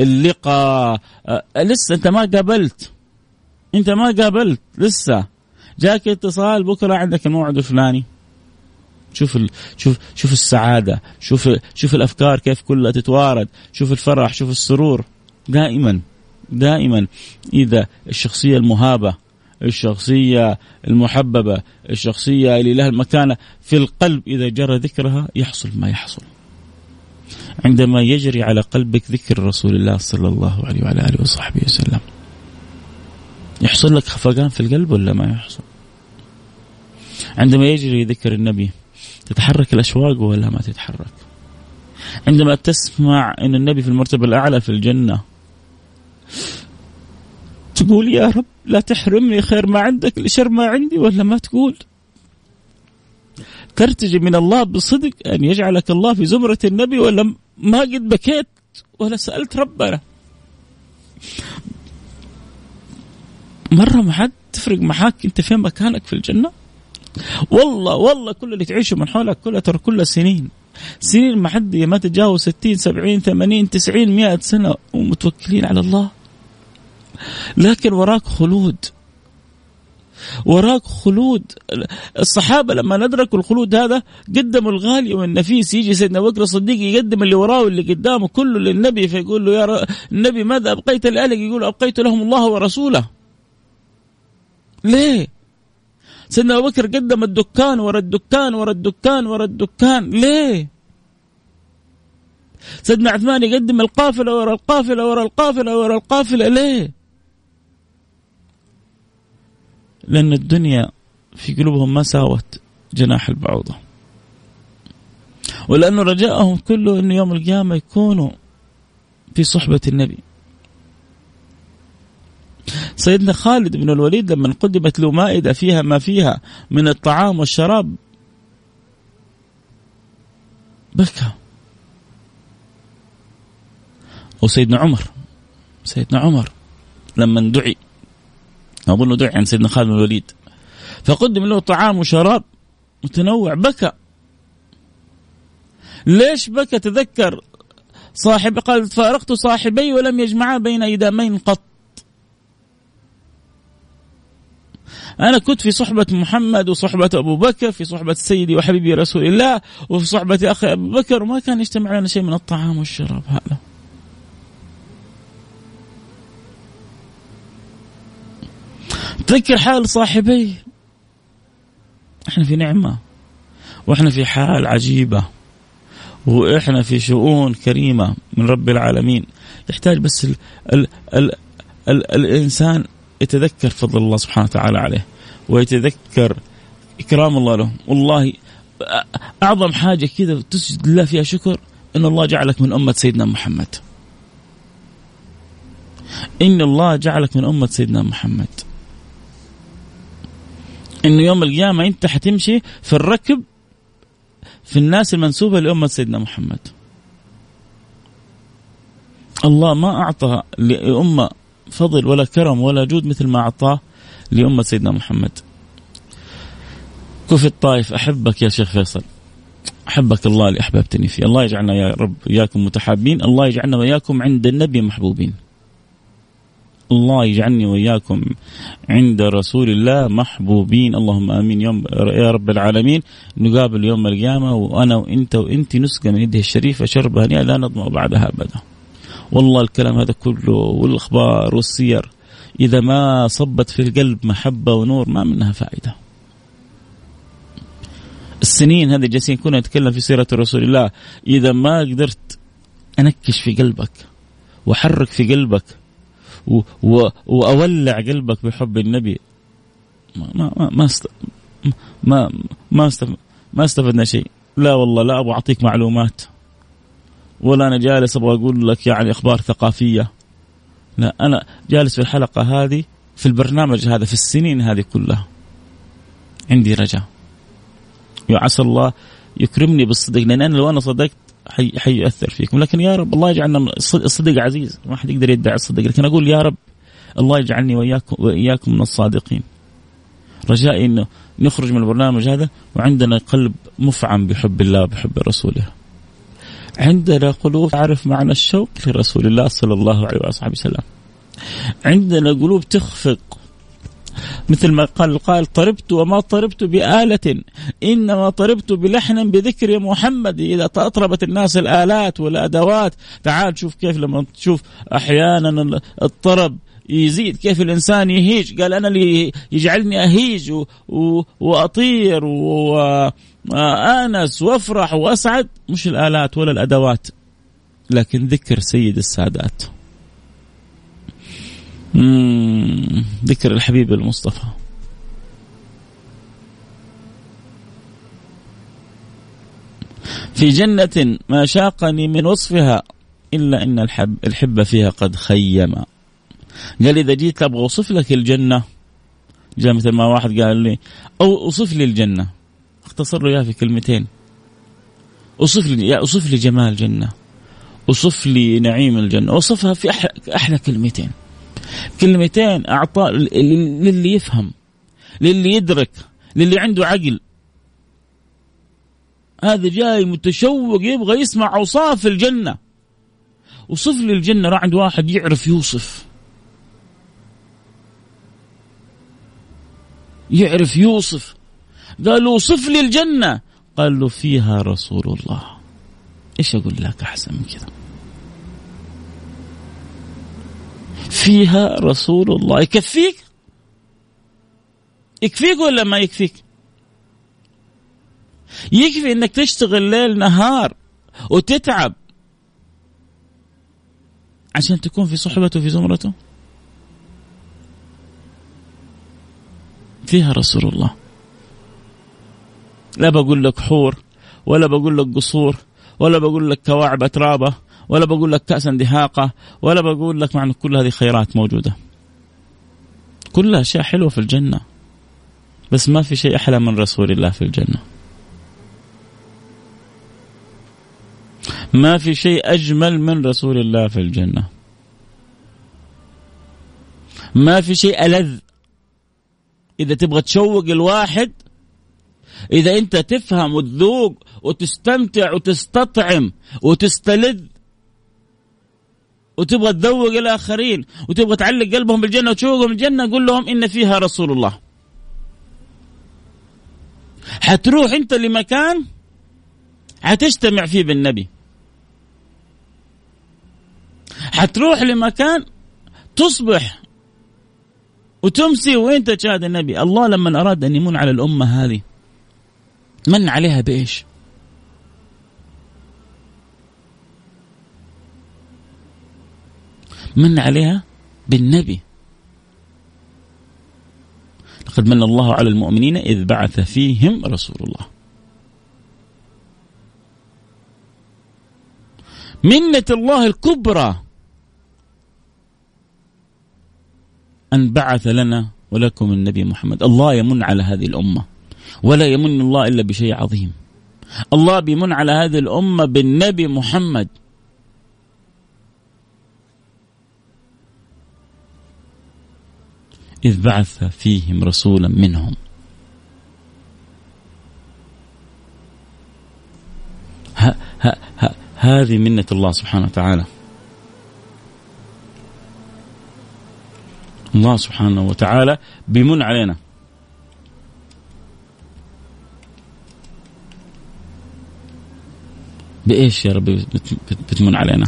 اللقاء. لسه أنت ما قابلت؟ انت ما قابلت لسه. جاك اتصال بكرة عندك الموعد الفلاني. شوف ال... شوف شوف السعادة. شوف شوف الأفكار كيف كلها تتوارد. شوف الفرح شوف السرور. دائما دائما. إذا الشخصية المهابة الشخصية المحببة الشخصية اللي لها المكانة في القلب إذا جرى ذكرها يحصل ما يحصل. عندما يجري على قلبك ذكر رسول الله صلى الله عليه وعلى آله وصحبه وسلم. يحصل لك خفقان في القلب ولا ما يحصل؟ عندما يجري ذكر النبي تتحرك الأشواق ولا ما تتحرك؟ عندما تسمع أن النبي في المرتبة الأعلى في الجنة تقول يا رب لا تحرمني خير ما عندك لشر ما عندي ولا ما تقول؟ ترتجي من الله بصدق أن يجعلك الله في زمرة النبي ولا ما قد بكيت ولا سألت ربنا؟ مرة ما حد تفرق معاك أنت فين مكانك في الجنة؟ والله والله كل اللي تعيشه من حولك كلها ترى كلها سنين. سنين معدية ما تتجاوز 60 70 80 90 100 سنة ومتوكلين على الله. لكن وراك خلود. وراك خلود. الصحابة لما ندركوا الخلود هذا قدموا الغالي والنفيس يجي سيدنا بكر الصديق يقدم اللي وراه واللي قدامه كله للنبي فيقول له يا النبي ماذا أبقيت لأهلك؟ يقول أبقيت لهم الله ورسوله. ليه؟ سيدنا أبو بكر قدم الدكان ورا الدكان ورا الدكان ورا الدكان ليه؟ سيدنا عثمان يقدم القافلة ورا القافلة ورا القافلة ورا القافلة ليه؟ لأن الدنيا في قلوبهم ما ساوت جناح البعوضة. ولأنه رجاءهم كله أن يوم القيامة يكونوا في صحبة النبي. سيدنا خالد بن الوليد لما قدمت له مائدة فيها ما فيها من الطعام والشراب. بكى. وسيدنا عمر سيدنا عمر لما دعي أظن دعي عن سيدنا خالد بن الوليد فقدم له طعام وشراب متنوع بكى. ليش بكى؟ تذكر صاحب قال فارقت صاحبي ولم يجمعا بين إدامين قط. أنا كنت في صحبة محمد وصحبة أبو بكر في صحبة سيدي وحبيبي رسول الله وفي صحبة أخي أبو بكر وما كان يجتمع لنا شيء من الطعام والشراب هذا. تذكر حال صاحبي؟ إحنا في نعمة وإحنا في حال عجيبة وإحنا في شؤون كريمة من رب العالمين. يحتاج بس ال ال ال ال الإنسان يتذكر فضل الله سبحانه وتعالى عليه ويتذكر إكرام الله له. والله أعظم حاجة كذا تسجد لله فيها شكر إن الله جعلك من أمة سيدنا محمد. إن الله جعلك من أمة سيدنا محمد. انه يوم القيامة أنت حتمشي في الركب في الناس المنسوبة لأمة سيدنا محمد. الله ما أعطى لأمة فضل ولا كرم ولا جود مثل ما أعطاه لأمة سيدنا محمد. كفي الطائف أحبك يا شيخ فيصل. أحبك الله اللي أحببتني فيه. الله يجعلنا يا رب إياكم متحابين. الله يجعلنا وإياكم عند النبي محبوبين. الله يجعلني وإياكم عند رسول الله محبوبين. اللهم آمين. يوم يا رب العالمين. نقابل يوم القيامة وأنا وإنت وانت نسقى من يده الشريفة شربة هنيئة لا نظما بعدها أبدا. والله الكلام هذا كله والأخبار والسير إذا ما صبت في القلب محبة ونور ما منها فائدة. السنين هذه جالسين كنا نتكلم في سيرة رسول الله إذا ما قدرت أنكش في قلبك وأحرك في قلبك و و وأولع قلبك بحب النبي ما ما ما ما ما ما استفدنا شيء لا والله لا أبغى أعطيك معلومات ولا أنا جالس أبغى أقول لك يعني أخبار ثقافية. لا أنا جالس في الحلقة هذه في البرنامج هذا في السنين هذه كلها. عندي رجاء. وعسى الله يكرمني بالصدق لأن أنا لو أنا صدقت حي حيؤثر فيكم. لكن يا رب الله يجعلنا الصدق عزيز. ما حد يقدر يدعي الصدق لكن أقول يا رب الله يجعلني واياكم وإياكم من الصادقين. رجائي إنه نخرج من البرنامج هذا وعندنا قلب مفعم بحب الله وبحب رسوله. عندنا قلوب تعرف معنى الشوق لرسول الله صلى الله عليه وصحبه وسلم. عندنا قلوب تخفق. مثل ما قال القائل طربت وما طربت بآلة إنما طربت بلحن بذكر محمد. إذا أطربت الناس الآلات والأدوات تعال شوف كيف لما تشوف أحيانا الطرب يزيد. كيف الإنسان يهيج؟ قال أنا اللي يجعلني أهيج و... و... وأطير وانس وأفرح وأسعد. مش الآلات ولا الأدوات لكن ذكر سيد السادات. ذكر الحبيب المصطفى. في جنة ما شاقني من وصفها إلا أن الحب الحب فيها قد خيما قال إذا جيت أبغى أوصف لك الجنة. جاء مثل ما واحد قال لي أو أوصف لي الجنة. اختصر له إياها في كلمتين. أوصف لي يا أوصف لي جمال الجنة. أوصف لي نعيم الجنة. أوصفها في أحلى, أحلى كلمتين. كلمتين أعطاء للي يفهم للي يدرك للي عنده عقل. هذا جاي متشوق يبغى يسمع أوصاف الجنة. وصف لي الجنة. عند واحد يعرف يوصف. يعرف يوصف. قال وصف لي الجنة. قال له فيها رسول الله. إيش أقول لك؟ أحسن من كذا. فيها رسول الله. يكفيك؟ يكفيك ولا ما يكفيك؟ يكفي إنك تشتغل ليل نهار وتتعب عشان تكون في صحبته في زمرته؟ فيها رسول الله. لا بقول لك حور ولا بقول لك قصور ولا بقول لك كواعب أترابة ولا بقول لك كأسا دهاقة ولا بقول لك معنى كل هذه خيرات موجودة. كلها أشياء حلوة في الجنة بس ما في شيء أحلى من رسول الله في الجنة. ما في شيء أجمل من رسول الله في الجنة. ما في شيء ألذ إذا تبغى تشوق الواحد إذا أنت تفهم وتذوق وتستمتع وتستطعم وتستلذ وتبغى تذوق الآخرين وتبغى تعلق قلبهم بالجنة وتشوقهم الجنة قول لهم إن فيها رسول الله. حتروح أنت لمكان حتجتمع فيه بالنبي. حتروح لمكان تصبح وتمسي وانت تشاهد النبي؟ الله لما أراد أن يمن على الأمة هذه. من عليها بإيش؟ من عليها بالنبي. لقد من الله على المؤمنين إذ بعث فيهم رسول الله. منة الله الكبرى. أن بعث لنا ولكم النبي محمد. الله يمن على هذه الأمة. ولا يمن الله إلا بشيء عظيم. الله بيمن على هذه الأمة بالنبي محمد. إذ بعث فيهم رسولا منهم. ها ها ها هذه منة الله سبحانه وتعالى. الله سبحانه وتعالى بيمن علينا. بإيش يا ربي بتمن علينا؟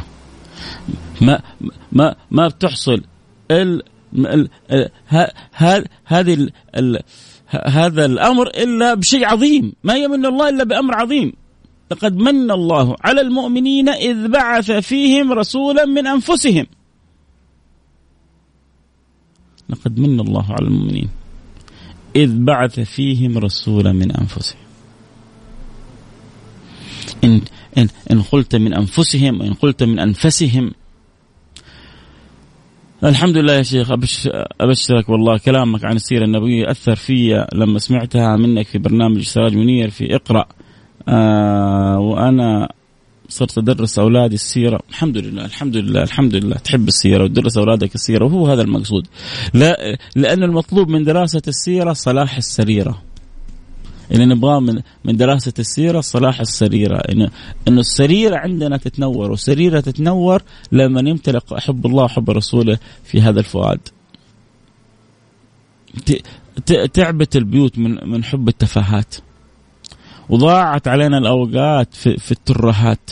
ما ما ما بتحصل ال هذه هذا الأمر إلا بشيء عظيم. ما يمن الله إلا بأمر عظيم. لقد من الله على المؤمنين إذ بعث فيهم رسولا من أنفسهم. لقد من الله على المؤمنين. إذ بعث فيهم رسولا من أنفسهم. إن, إن, إن قلت من أنفسهم وإن قلت من أنفسهم. الحمد لله يا شيخ أبشرك والله كلامك عن السيرة النبوية أثر في لما سمعتها منك في برنامج سراج منير في اقرأ. آه وأنا صرت أدرس أولادي السيرة. الحمد لله الحمد لله الحمد لله. تحب السيرة وتدرس أولادك السيرة وهو هذا المقصود. لا لأن المطلوب من دراسة السيرة صلاح السريرة. اللي نبغاه من من دراسة السيرة صلاح السريرة. انه انه السريره عندنا تتنور والسريرة تتنور لما يمتلك حب الله وحب رسوله في هذا الفؤاد. تعبت البيوت من من حب التفاهات. وضاعت علينا الأوقات في, في الترهات.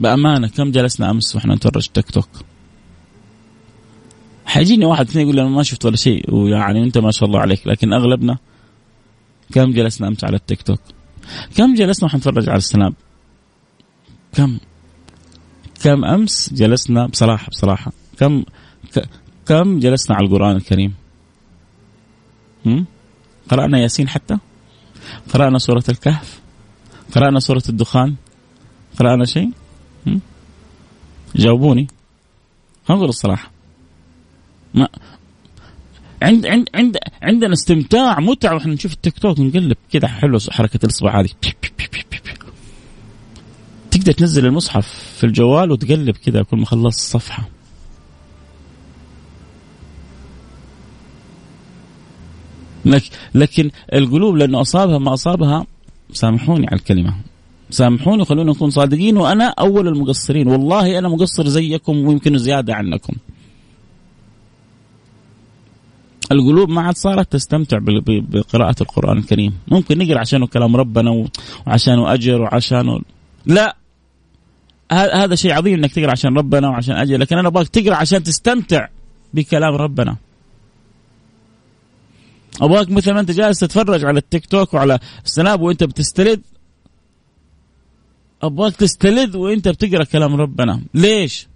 بأمانة كم جلسنا أمس وإحنا نتفرج تيك توك؟ حيجيني واحد اثنين يقول أنا ما شفت ولا شيء ويعني أنت ما شاء الله عليك لكن أغلبنا كم جلسنا أمس على التيك توك؟ كم جلسنا وإحنا نتفرج على السناب؟ كم؟ كم أمس جلسنا بصراحة بصراحة كم كم جلسنا على القرآن الكريم؟ هم؟ قرأنا ياسين حتى؟ قرأنا سورة الكهف؟ قرأنا سورة الدخان؟ قرأنا شيء؟ جاوبوني. نقول الصراحة. ما عند عند عند عندنا استمتاع متعة وإحنا نشوف التيك توك نقلب كذا حلو حركة الإصبع هذه. تقدر تنزل المصحف في الجوال وتقلب كذا كل ما خلصت الصفحة. لكن القلوب لأنه أصابها ما أصابها سامحوني على الكلمة. سامحوني وخلونا نكون صادقين وأنا أول المقصرين. والله أنا مقصر زيكم ويمكن زيادة عنكم. القلوب ما عاد صارت تستمتع بقراءة القرآن الكريم. ممكن نقرأ عشانه كلام ربنا وعشانه أجر وعشانه لا. هذا شيء عظيم إنك تقرأ عشان ربنا وعشان أجر. لكن أنا أبغاك تقرأ عشان تستمتع بكلام ربنا. أبغاك مثل ما أنت جالس تتفرج على التيك توك وعلى السناب وأنت بتستلذ أبغاك تستلذ وأنت بتقرأ كلام ربنا. ليش؟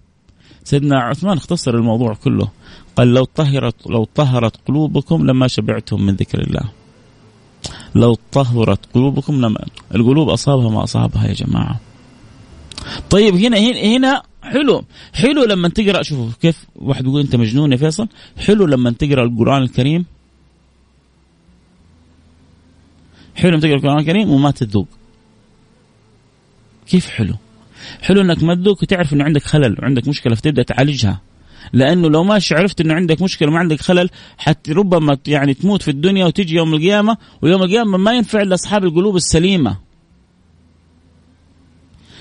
سيدنا عثمان اختصر الموضوع كله. قال لو طهرت لو طهرت قلوبكم لما شبعتم من ذكر الله. لو طهرت قلوبكم لما القلوب أصابها ما أصابها يا جماعة. طيب هنا هنا حلو. حلو لما تقرأ شوفوا كيف واحد يقول أنت مجنون يا فيصل. حلو لما تقرأ القرآن الكريم. حلو لما تقرأ القرآن الكريم وما تذوق. كيف حلو؟ حلو إنك ما تذوق وتعرف إنه عندك خلل وعندك مشكلة فتبدأ تعالجها. لأنه لو ما عرفت إنه عندك مشكلة وما عندك خلل حتى ربما يعني تموت في الدنيا وتجي يوم القيامة ويوم القيامة ما ينفع إلا أصحاب القلوب السليمة.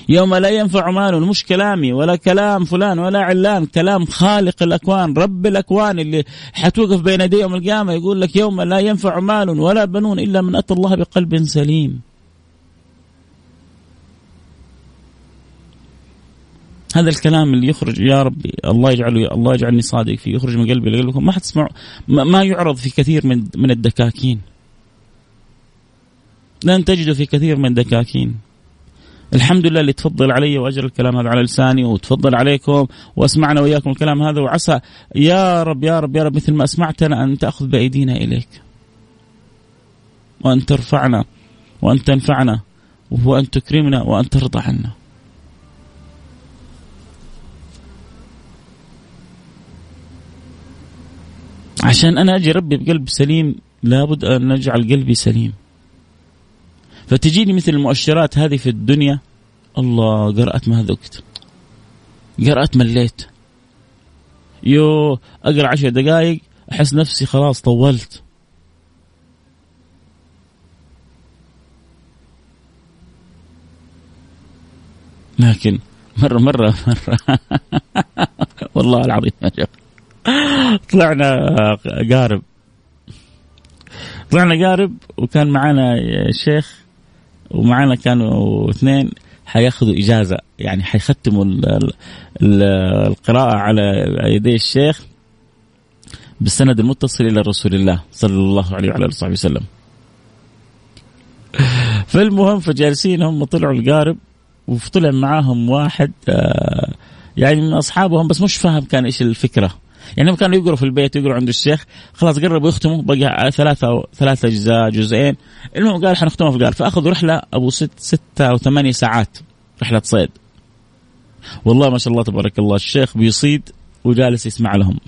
يوم لا ينفع مال مش كلامي ولا كلام فلان ولا علان كلام خالق الأكوان رب الأكوان اللي حتوقف بين يدي يوم القيامة يقول لك يوم لا ينفع مال ولا بنون إلا من أتى الله بقلب سليم. هذا الكلام اللي يخرج يا ربي الله يجعله الله يجعلني صادق فيه يخرج من قلبي لقلبكم ما حتسمعوا ما يعرض في كثير من من الدكاكين لن تجدوا في كثير من الدكاكين الحمد لله اللي تفضل علي واجر الكلام هذا على لساني وتفضل عليكم وأسمعنا وإياكم الكلام هذا وعسى يا رب يا رب يا رب مثل ما أسمعتنا أن تأخذ بأيدينا إليك. وأن ترفعنا وأن تنفعنا وأن تكرمنا وأن ترضى عنا. عشان أنا أجي ربي بقلب سليم لابد أن نجعل قلبي سليم. فتجيني مثل المؤشرات هذه في الدنيا. الله قرأت ما ذقت قرأت مليت. يو أقرأ عشر دقائق أحس نفسي خلاص طولت. لكن مرة مرة مرة. <laughs> والله العظيم يا طلعنا قارب. طلعنا قارب وكان معنا شيخ ومعنا كانوا اثنين حياخذوا إجازة. يعني حيختموا القراءة على يدي الشيخ بالسند المتصل إلى رسول الله صلى الله عليه وعلى آله وصحبه وسلم. فالمهم فجالسين هم طلعوا القارب وطلع معاهم واحد آه، يعني من أصحابهم بس مش فاهم كان إيش الفكرة. يعني هم كانوا يقروا في البيت يقروا عند الشيخ خلاص قربوا يختموا بقى ثلاثة ثلاثة أجزاء جزئين. المهم قال حنختمها في قال فأخذوا رحلة أبو ست ستة أو ثمانية ساعات رحلة صيد. والله ما شاء الله تبارك الله الشيخ بيصيد وجالس يسمع لهم.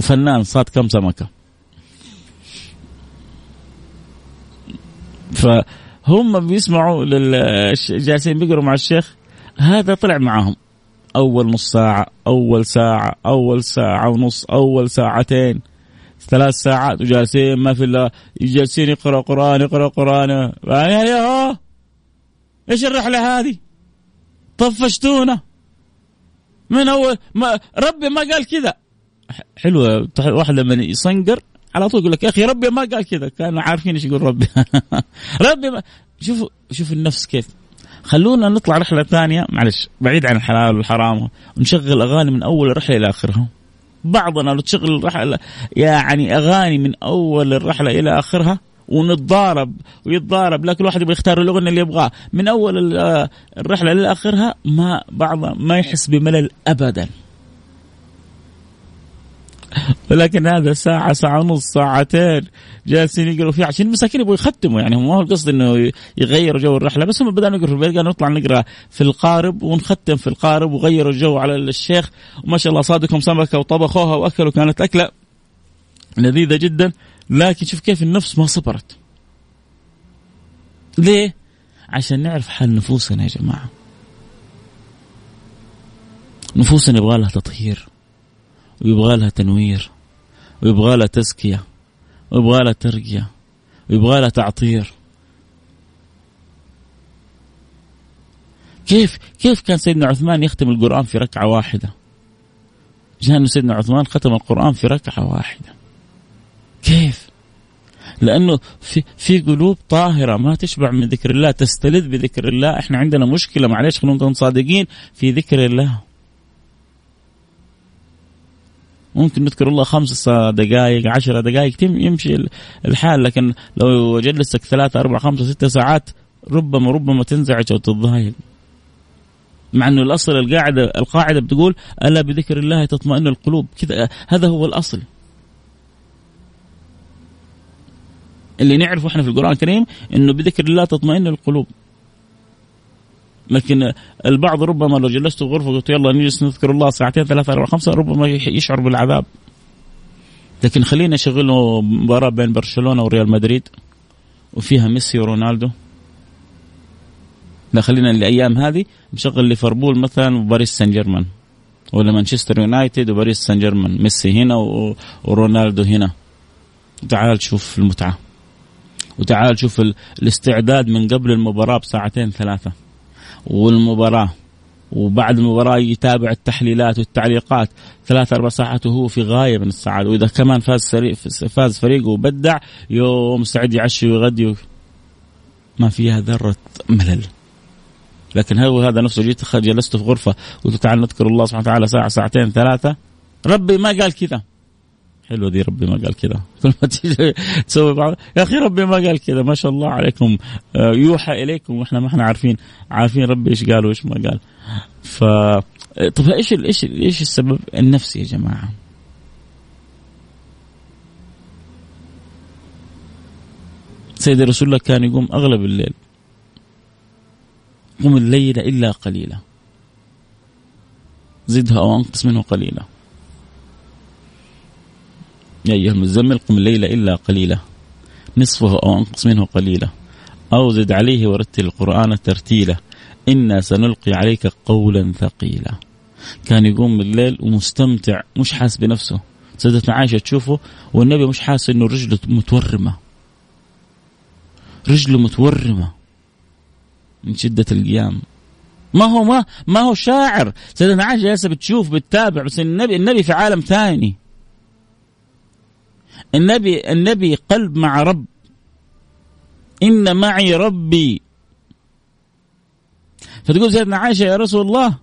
وفنان صاد كم سمكة. فهم بيسمعوا جالسين بيقروا مع الشيخ هذا طلع معاهم. أول نص ساعة أول ساعة أول ساعة ونص أول ساعتين. ثلاث ساعات وجالسين ما في إلا جالسين يقرأ قرآن يقرأ قرآن. يعني ها إيش الرحلة هذه؟ طفشتونا. من أول ما ربي ما قال كذا. حلوة واحد لما يصنقر على طول يقول لك يا أخي ربي ما قال كذا. كانوا عارفين إيش يقول ربي. <laughs> ربي ما شوف شوف النفس كيف خلونا نطلع رحلة ثانية. معلش بعيد عن الحلال والحرام. ونشغل أغاني من أول الرحلة إلى آخرها. بعضنا لو تشغل الرحلة يعني أغاني من أول الرحلة إلى آخرها ونتضارب ويتضارب. لكن الواحد يبغى يختار الأغنية اللي يبغاه. من أول الرحلة لاخرها ما بعض ما يحس بملل ابدا. ولكن هذا ساعة ساعة ونص ساعتين جالسين يقروا فيه عشان المساكين يبغوا يختموا يعني ما هو القصد إنه يغيروا جو الرحلة بس هم بدأنا نقرا في البيت قالوا نطلع نقرأ في القارب ونختم في القارب وغيروا الجو على الشيخ. وما شاء الله صادكم سمكة وطبخوها وأكلوا كانت أكلة لذيذة جدا. لكن شوف كيف النفس ما صبرت. ليه؟ عشان نعرف حال نفوسنا يا جماعة. نفوسنا يبغى لها تطهير. ويبغى لها تنوير ويبغى لها تزكية ويبغى لها ترقية ويبغى لها تعطير. كيف كيف كان سيدنا عثمان يختم القرآن في ركعة واحدة؟ جاء سيدنا عثمان ختم القرآن في ركعة واحدة. كيف؟ لأنه في, في قلوب طاهرة ما تشبع من ذكر الله تستلذ بذكر الله. إحنا عندنا مشكلة معلش خلينا نكون صادقين في ذكر الله. ممكن نذكر الله خمس دقائق عشر دقائق يمشي الحال. لكن لو جلسك ثلاثة أربعة خمسة ستة ساعات ربما ربما تنزعج أو تتضايق مع إنه الأصل القاعده القاعدة بتقول ألا بذكر الله تطمئن القلوب. كذا هذا هو الأصل. اللي نعرفه إحنا في القرآن الكريم إنه بذكر الله تطمئن القلوب. لكن البعض ربما لو جلست في غرفة قلت يلا نجلس نذكر الله ساعتين ثلاثة أربعة خمسة ربما يشعر بالعذاب. لكن خلينا نشغل له مباراة بين برشلونة وريال مدريد وفيها ميسي ورونالدو. لا خلينا الأيام هذه نشغل ليفربول مثلا وباريس سان جيرمان ولا مانشستر يونايتد وباريس سان جيرمان ميسي هنا ورونالدو هنا. تعال شوف المتعة وتعال شوف الاستعداد من قبل المباراة بساعتين ثلاثة. والمباراة. وبعد المباراة يتابع التحليلات والتعليقات. ثلاث أربع ساعات وهو في غاية من السعادة. وإذا كمان فاز فاز فريقه وبدع يوم مستعد يعشي ويغدي. ما فيها ذرة ملل. لكن هو هذا نفسه جيت جلست في غرفة قلت تعال نذكر الله سبحانه وتعالى ساعه ساعتين ثلاثة. ربي ما قال كذا. حلوة دي ربي ما قال كذا <laughs> كل ما تيجي تسوي بعض. يا أخي ربي ما قال كذا ما شاء الله عليكم. آه، يوحى إليكم وإحنا ما إحنا عارفين. عارفين ربي إيش قال وإيش ما قال. ف طب إيش إيش إيش السبب النفسي يا جماعة؟ سيد رسول الله كان يقوم أغلب الليل. قم الليل إلا قليلا. زدها أو أنقص منه قليلا. يا أيها المزمل قم الليل إلا قليلا. نصفه أو أنقص منه قليلا. أو زد عليه ورتل القرآن ترتيلا. إنا سنلقي عليك قولا ثقيلا. كان يقوم بالليل ومستمتع مش حاس بنفسه. سيدتنا عائشة تشوفه والنبي مش حاسس إنه رجله متورمة. رجله متورمة. من شدة القيام. ما هو ما ما هو شاعر. سيدنا عائشة جالسة بتشوف بتتابع بس النبي النبي في عالم ثاني. النبي النبي قلب مع رب. إن معي ربي. فتقول سيدنا عائشة يا رسول الله.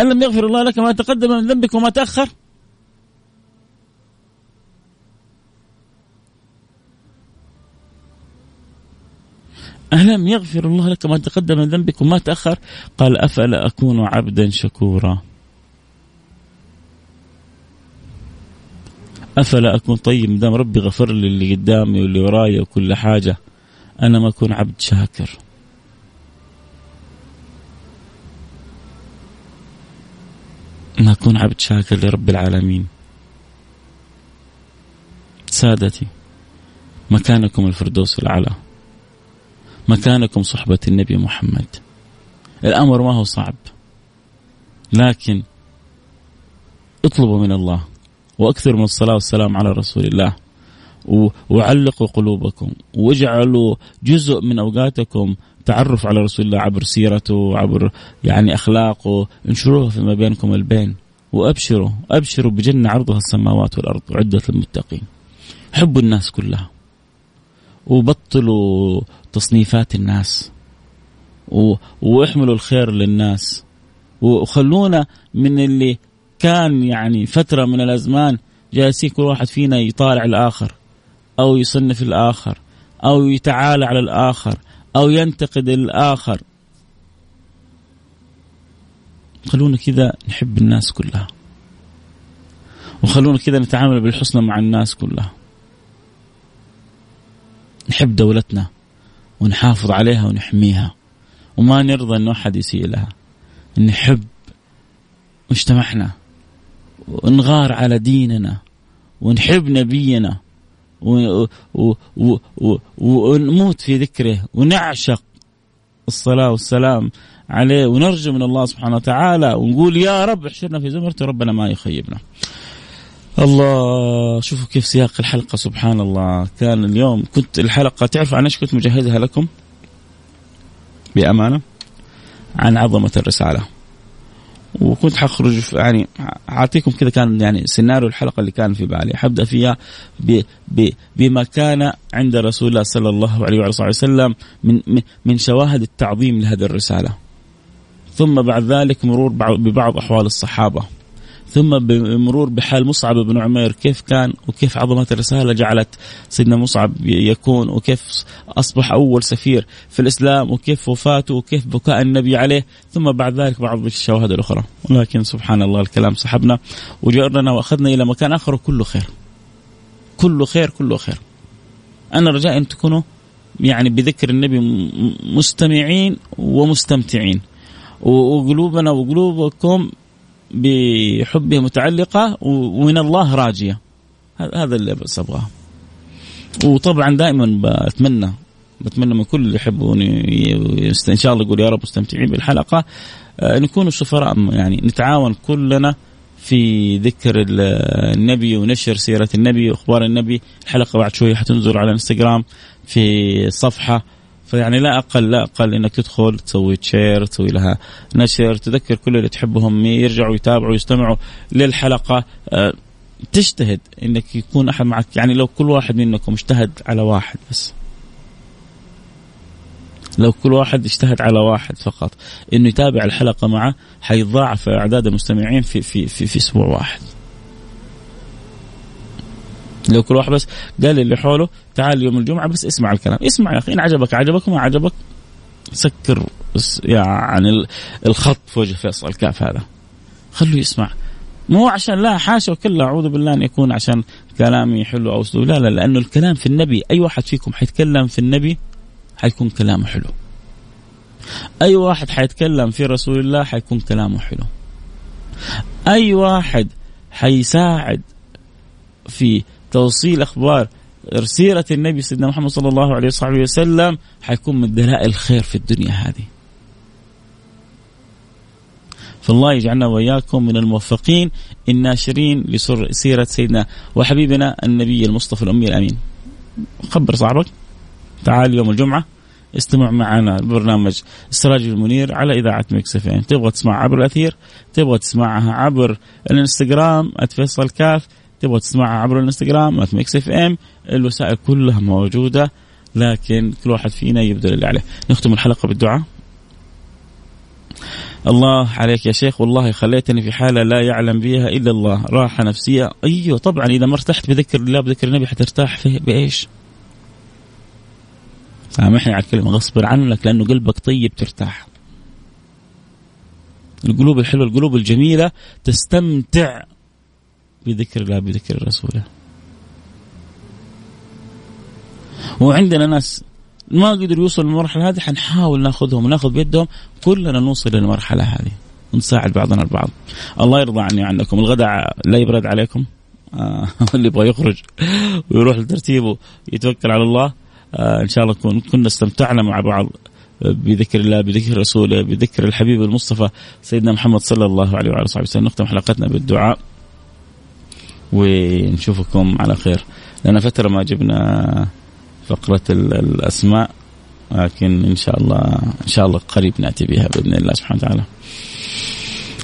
ألم يغفر الله لك ما تقدم من ذنبك وما تأخر. ألم يغفر الله لك ما تقدم من ذنبك وما تأخر؟ قال أفلا أكون عبدا شكورا. أفلا أكون طيب دام ربي غفر لي اللي قدامي واللي وراي وكل حاجة أنا ما أكون عبد شاكر. ما أكون عبد شاكر لرب العالمين. سادتي مكانكم الفردوس الأعلى. مكانكم صحبة النبي محمد. الأمر ما هو صعب لكن اطلبوا من الله. واكثروا من الصلاة والسلام على رسول الله. وعلقوا قلوبكم. واجعلوا جزء من أوقاتكم تعرف على رسول الله عبر سيرته عبر يعني أخلاقه. انشروها فيما بينكم البين وأبشروا أبشروا بجنة عرضها السماوات والأرض. عدة للمتقين. حبوا الناس كلها. وبطلوا تصنيفات الناس. وإحملوا الخير للناس. وخلونا من اللي كان يعني فترة من الأزمان جالسين كل واحد فينا يطالع الآخر أو يصنف الآخر أو يتعالى على الآخر أو ينتقد الآخر. خلونا كذا نحب الناس كلها. وخلونا كذا نتعامل بالحسنى مع الناس كلها. نحب دولتنا ونحافظ عليها ونحميها. وما نرضى انه أحد يسيء لها. نحب مجتمعنا ونغار على ديننا ونحب نبينا ونموت في ذكره ونعشق الصلاة والسلام عليه ونرجو من الله سبحانه وتعالى ونقول يا رب احشرنا في زمرته ربنا ما يخيبنا. الله شوفوا كيف سياق الحلقة سبحان الله. كان اليوم كنت الحلقة تعرف عن إيش كنت مجهزها لكم؟ بأمانة عن عظمة الرسالة. وكنت حخرج يعني أعطيكم كذا كان يعني سيناريو الحلقة اللي كان في بالي. حبدأ فيها ب ب بما كان عند رسول الله صلى الله عليه وعلى وسلم من من شواهد التعظيم لهذه الرسالة. ثم بعد ذلك مرور ببعض أحوال الصحابة. ثم بمرور بحال مصعب بن عمير كيف كان وكيف عظمة الرسالة جعلت سيدنا مصعب يكون وكيف أصبح أول سفير في الإسلام وكيف وفاته وكيف بكاء النبي عليه. ثم بعد ذلك بعض الشواهد الأخرى. ولكن سبحان الله الكلام سحبنا وجرنا وأخذنا إلى مكان آخر وكله خير. كله خير كله خير. أنا رجاء أن تكونوا يعني بذكر النبي مستمعين ومستمتعين. وقلوبنا وقلوبكم بحبه متعلقة ومن الله راجية. هذا اللي بس أبغاه وطبعا دائما بتمنى بتمنى من كل اللي يحبوني إن شاء الله يقول يا رب مستمتعين بالحلقة. آه، نكون السفراء يعني نتعاون كلنا في ذكر النبي ونشر سيرة النبي وأخبار النبي. الحلقة بعد شوية حتنزل على الانستغرام في صفحة فيعني لا أقل لا أقل إنك تدخل تسوي تشير تسوي لها نشر تذكر كل اللي تحبهم يرجعوا يتابعوا يستمعوا للحلقة. أه تجتهد إنك يكون أحد معك. يعني لو كل واحد منكم اجتهد على واحد بس. لو كل واحد اجتهد على واحد فقط. إنه يتابع الحلقة معه حيضاعف أعداد المستمعين في في في, في أسبوع واحد. لو كل واحد بس قال اللي حوله تعال يوم الجمعة بس اسمع الكلام. اسمع يا أخي إن عجبك عجبك وما عجبك سكر يعني الخط في وجه فيصل الكأف هذا. خليه يسمع. مو عشان لا حاشا وكلا أعوذ بالله أن يكون عشان كلامي حلو أو اسلوب لا لا لأنه الكلام في النبي أي واحد فيكم حيتكلم في النبي حيكون كلامه حلو. أي واحد حيتكلم في رسول الله حيكون كلامه حلو. أي واحد حيساعد في توصيل أخبار سيره النبي سيدنا محمد صلى الله عليه وصحبه وسلم حيكون من دلائل الخير في الدنيا هذه. فالله يجعلنا وإياكم من الموفقين الناشرين لسيره سيدنا وحبيبنا النبي المصطفى الأمي الأمين. خبر صاحبك تعال يوم الجمعة استمع معنا برنامج السراج المنير على إذاعة FM تبغى تسمع عبر الأثير تبغى تسمعها عبر الإنستغرام @فيصل كاف تبغى تسمعها عبر الانستغرام Mix FM الوسائل كلها موجودة لكن كل واحد فينا يبذل اللي عليه. نختم الحلقة بالدعاء. الله عليك يا شيخ والله خليتني في حالة لا يعلم بها إلا الله راحة نفسية. أيوة طبعا إذا ما ارتحت بذكر الله بذكر النبي حترتاح فيه بإيش؟ سامحني على الكلمة غصب عنك لأنه قلبك طيب ترتاح. القلوب الحلوة القلوب الجميلة تستمتع بذكر الله بذكر رسوله. وعندنا ناس ما قدروا يوصلوا للمرحلة هذه حنحاول ناخذهم وناخذ بيدهم كلنا نوصل للمرحلة هذه ونساعد بعضنا البعض. الله يرضى عني عنكم الغداء لا يبرد عليكم. آه <laughs> اللي يبغى يخرج ويروح لترتيبه يتوكل على الله. آه إن شاء الله كن كنا استمتعنا مع بعض بذكر الله بذكر رسوله بذكر الحبيب المصطفى سيدنا محمد صلى الله عليه وعلى صحبه وسلم. نختم حلقتنا بالدعاء. ونشوفكم على خير. لنا فترة ما جبنا فقرة الأسماء لكن إن شاء الله إن شاء الله قريب نأتي بها بإذن الله سبحانه وتعالى.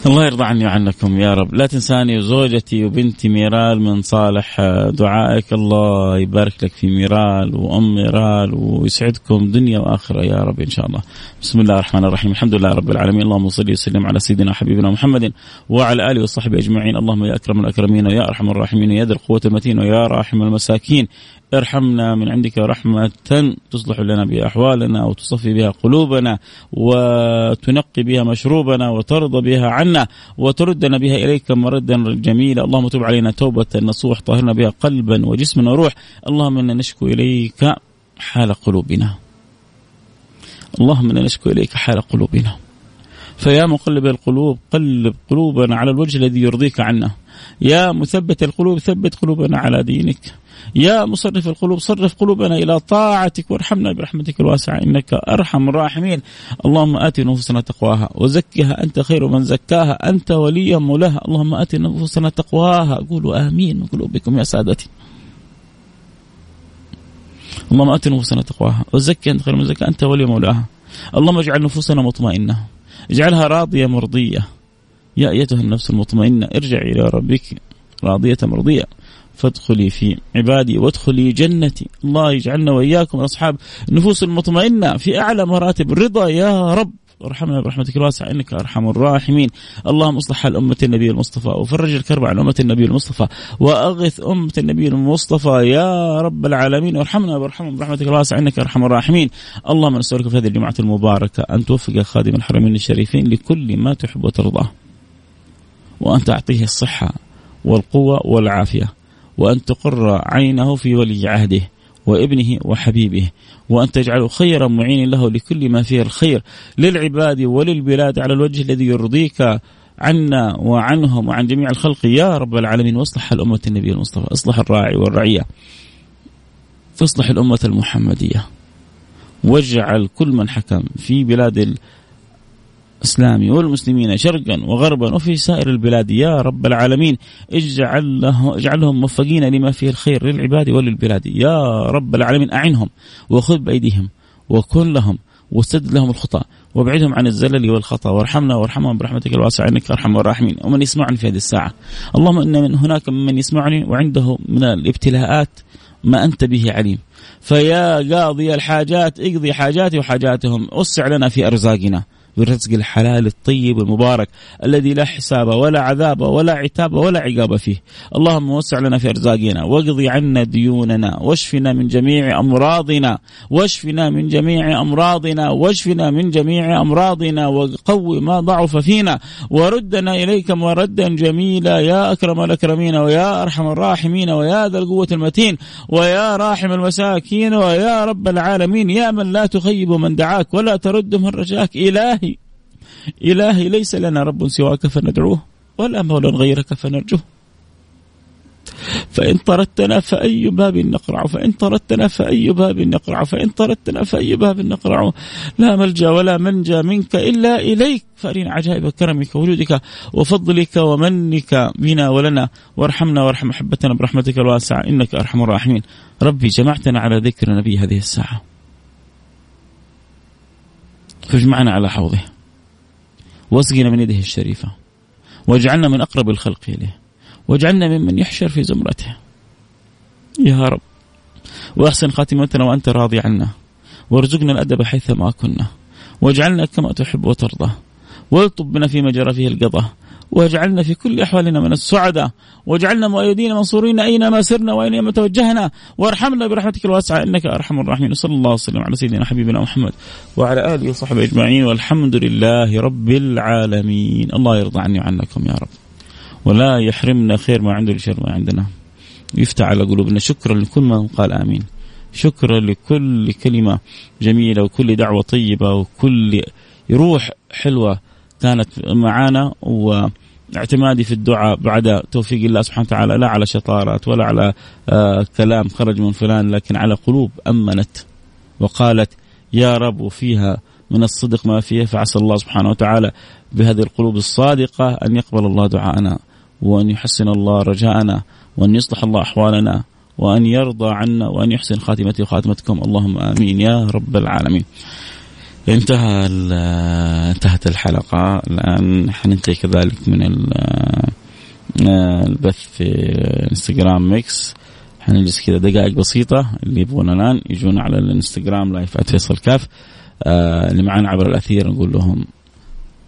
الله يرضى عني وعنكم يا رب. لا تنساني زوجتي وبنتي ميرال من صالح دعائك الله يبارك لك في ميرال وأم ميرال ويسعدكم دنيا وآخرة يا رب إن شاء الله. بسم الله الرحمن الرحيم. الحمد لله رب العالمين. اللهم صل وسلم على سيدنا حبيبنا محمد وعلى آله وصحبه أجمعين. اللهم يا أكرم الأكرمين ويا أرحم الراحمين ويا ذا القوة المتين ويا راحم المساكين. ارحمنا من عندك رحمة تصلح لنا بها أحوالنا وتصفي بها قلوبنا وتنقي بها مشروبنا وترضى بها عنا وتردنا بها إليك مردا جميلا. اللهم تب علينا توبة نصوح طهرنا بها قلبا وجسما وروح. اللهم إنا نشكو إليك حال قلوبنا. اللهم إنا نشكو إليك حال قلوبنا. فيا مقلب القلوب قلب قلوبنا على الوجه الذي يرضيك عنا. يا مثبت القلوب ثبت قلوبنا على دينك. يا مصرف القلوب صرف قلوبنا إلى طاعتك وارحمنا برحمتك الواسعة إنك أرحم الراحمين. اللهم آت نفوسنا تقواها وزكها أنت خير من زكاها أنت ولي مولاها. اللهم آت نفوسنا تقواها. قولوا آمين من قلوبكم يا سادتي. اللهم آت نفوسنا تقواها وزكها أنت خير من زكاها أنت ولي مولاها. اللهم اجعل نفوسنا مطمئنة. اجعلها راضية مرضية. يا أيتها النفس المطمئنة ارجعي إلى ربك راضية مرضية. فادخلي في عبادي وادخلي جنتي. الله يجعلنا وإياكم أصحاب النفوس المطمئنة في أعلى مراتب. الرضا يا رب. ارحمنا برحمتك الواسعة إنك أرحم الراحمين. اللهم اصلح حال أمة النبي المصطفى وفرج الكرب عن أمة النبي المصطفى وأغث أمة النبي المصطفى يا رب العالمين. وارحمنا برحمة برحمتك الواسعة إنك أرحم الراحمين. اللهم نسألك في هذه الجمعة المباركة أن توفق خادم الحرمين الشريفين لكل ما تحب وترضاه وأن تعطيه الصحة والقوة والعافية. وأن تقر عينه في ولي عهده وابنه وحبيبه وأن تجعله خيرا معين له لكل ما فيه الخير للعباد وللبلاد على الوجه الذي يرضيك عنا وعنهم وعن جميع الخلق. يا رب العالمين واصلح الأمة النبي المصطفى اصلح الراعي والرعية اصلح الأمة المحمدية واجعل كل من حكم في بلاد الاسلامي والمسلمين شرقا وغربا وفي سائر البلاد. يا رب العالمين اجعل له اجعلهم موفقين لما فيه الخير للعباد وللبلاد. يا رب العالمين أعنهم وخذ بأيديهم وكن لهم وسد لهم الخطا وابعدهم عن الزلل والخطأ. وارحمنا وارحمهم برحمتك الواسعة إنك أرحم الراحمين. ومن يسمعني في هذه الساعة. اللهم إن من هناك من يسمعني وعنده من الابتلاءات ما أنت به عليم. فيا قاضي الحاجات اقضي حاجاتي وحاجاتهم. وسع لنا في أرزاقنا. بالرزق الحلال الطيب المبارك الذي لا حساب ولا عذاب ولا عتاب ولا عقاب فيه. اللهم وسع لنا في أرزاقنا واقضي عنا ديوننا واشفنا من جميع أمراضنا واشفنا من جميع أمراضنا واشفنا من جميع أمراضنا وقوي ما ضعف فينا وردنا إليك مردا جميلا يا أكرم الأكرمين ويا أرحم الراحمين ويا ذا القوة المتين ويا راحم المساكين ويا رب العالمين يا من لا تخيب من دعاك ولا ترد من رجاك إلهي إلهي ليس لنا رب سواك فندعوه ولا مولى غيرك فنرجوه. فإن طردتنا فأي باب نقرع فإن طردتنا فأي باب نقرع فإن طردتنا فأي باب نقرع. لا ملجأ ولا منجأ منك إلا إليك. فأرنا عجائب كرمك وجودك وفضلك ومنك بنا ولنا. وارحمنا وارحم محبتنا برحمتك الواسعة. إنك أرحم الراحمين. ربي جمعتنا على ذكر نبي هذه الساعة. فاجمعنا على حوضه. واسقنا من يده الشريفة. واجعلنا من أقرب الخلق إليه. واجعلنا ممن يحشر في زمرته. يا رب. وأحسن خاتمتنا وأنت راضي عنا. وارزقنا الأدب حيثما كنا. واجعلنا كما تحب وترضى. والطب بنا فيما جرى فيه القضاء. واجعلنا في كل أحوالنا من السعداء. واجعلنا مؤيدين منصورين اينما سرنا واينما توجهنا. وارحمنا برحمتك الواسعة إنك أرحم الراحمين. صلى الله وسلم على سيدنا حبيبنا محمد وعلى آله وصحبه أجمعين. والحمد لله رب العالمين. الله يرضى عني وعنكم يا رب. ولا يحرمنا خير ما عنده لشر ما عندنا. يفتح على قلوبنا. شكرا لكل من قال آمين. شكرا لكل كلمة جميلة وكل دعوة طيبة وكل روح حلوة. كانت معانا واعتمادي في الدعاء بعد توفيق الله سبحانه وتعالى لا على شطارات ولا على آه كلام خرج من فلان لكن على قلوب أمنت وقالت يا رب وفيها من الصدق ما فيها فعسى الله سبحانه وتعالى بهذه القلوب الصادقة أن يقبل الله دعاءنا وأن يحسن الله رجاءنا وأن يصلح الله أحوالنا وأن يرضى عنا وأن يحسن خاتمتي وخاتمتكم اللهم آمين يا رب العالمين. انتهى انتهت الحلقة. الآن حننتهي كذلك من البث في انستغرام ميكس حنجلس كذا دقائق بسيطة. اللي يبغون الآن يجون على الإنستغرام live فيصل كاف اللي معنا عبر الأثير نقول لهم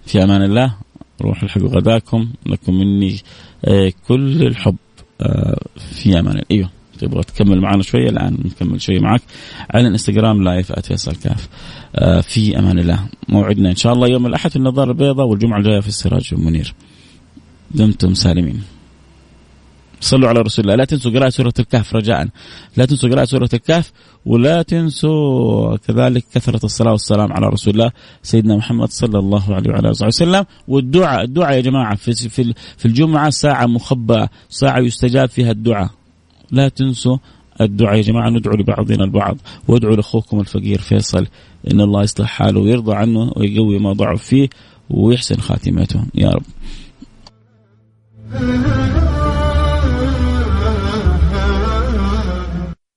في أمان الله. روحوا الحقوا غداكم لكم مني آه كل الحب آه في أمان الله. أيوه. تبغى تكمل معنا شوية الآن نكمل شوية معك. على الإنستغرام live @فيصل كاف. آه في أمان الله موعدنا إن شاء الله يوم الأحد في النظارة البيضاء والجمعة الجاية في السراج المنير. دمتم سالمين. صلوا على رسول الله. لا تنسوا قراءة سورة الكهف رجاء. لا تنسوا قراءة سورة الكهف ولا تنسوا كذلك كثرة الصلاة والسلام على رسول الله سيدنا محمد صلى الله عليه وعلى آله وسلم. والدعاء الدعاء يا جماعة في في الجمعة ساعة مخبأة ساعة يستجاب فيها الدعاء. لا تنسوا الدعاء يا جماعة ندعو لبعضنا البعض وادعوا لأخوكم الفقير فيصل إن الله يصلح حاله ويرضى عنه ويقوي ما ضعف فيه ويحسن خاتمته. يا رب.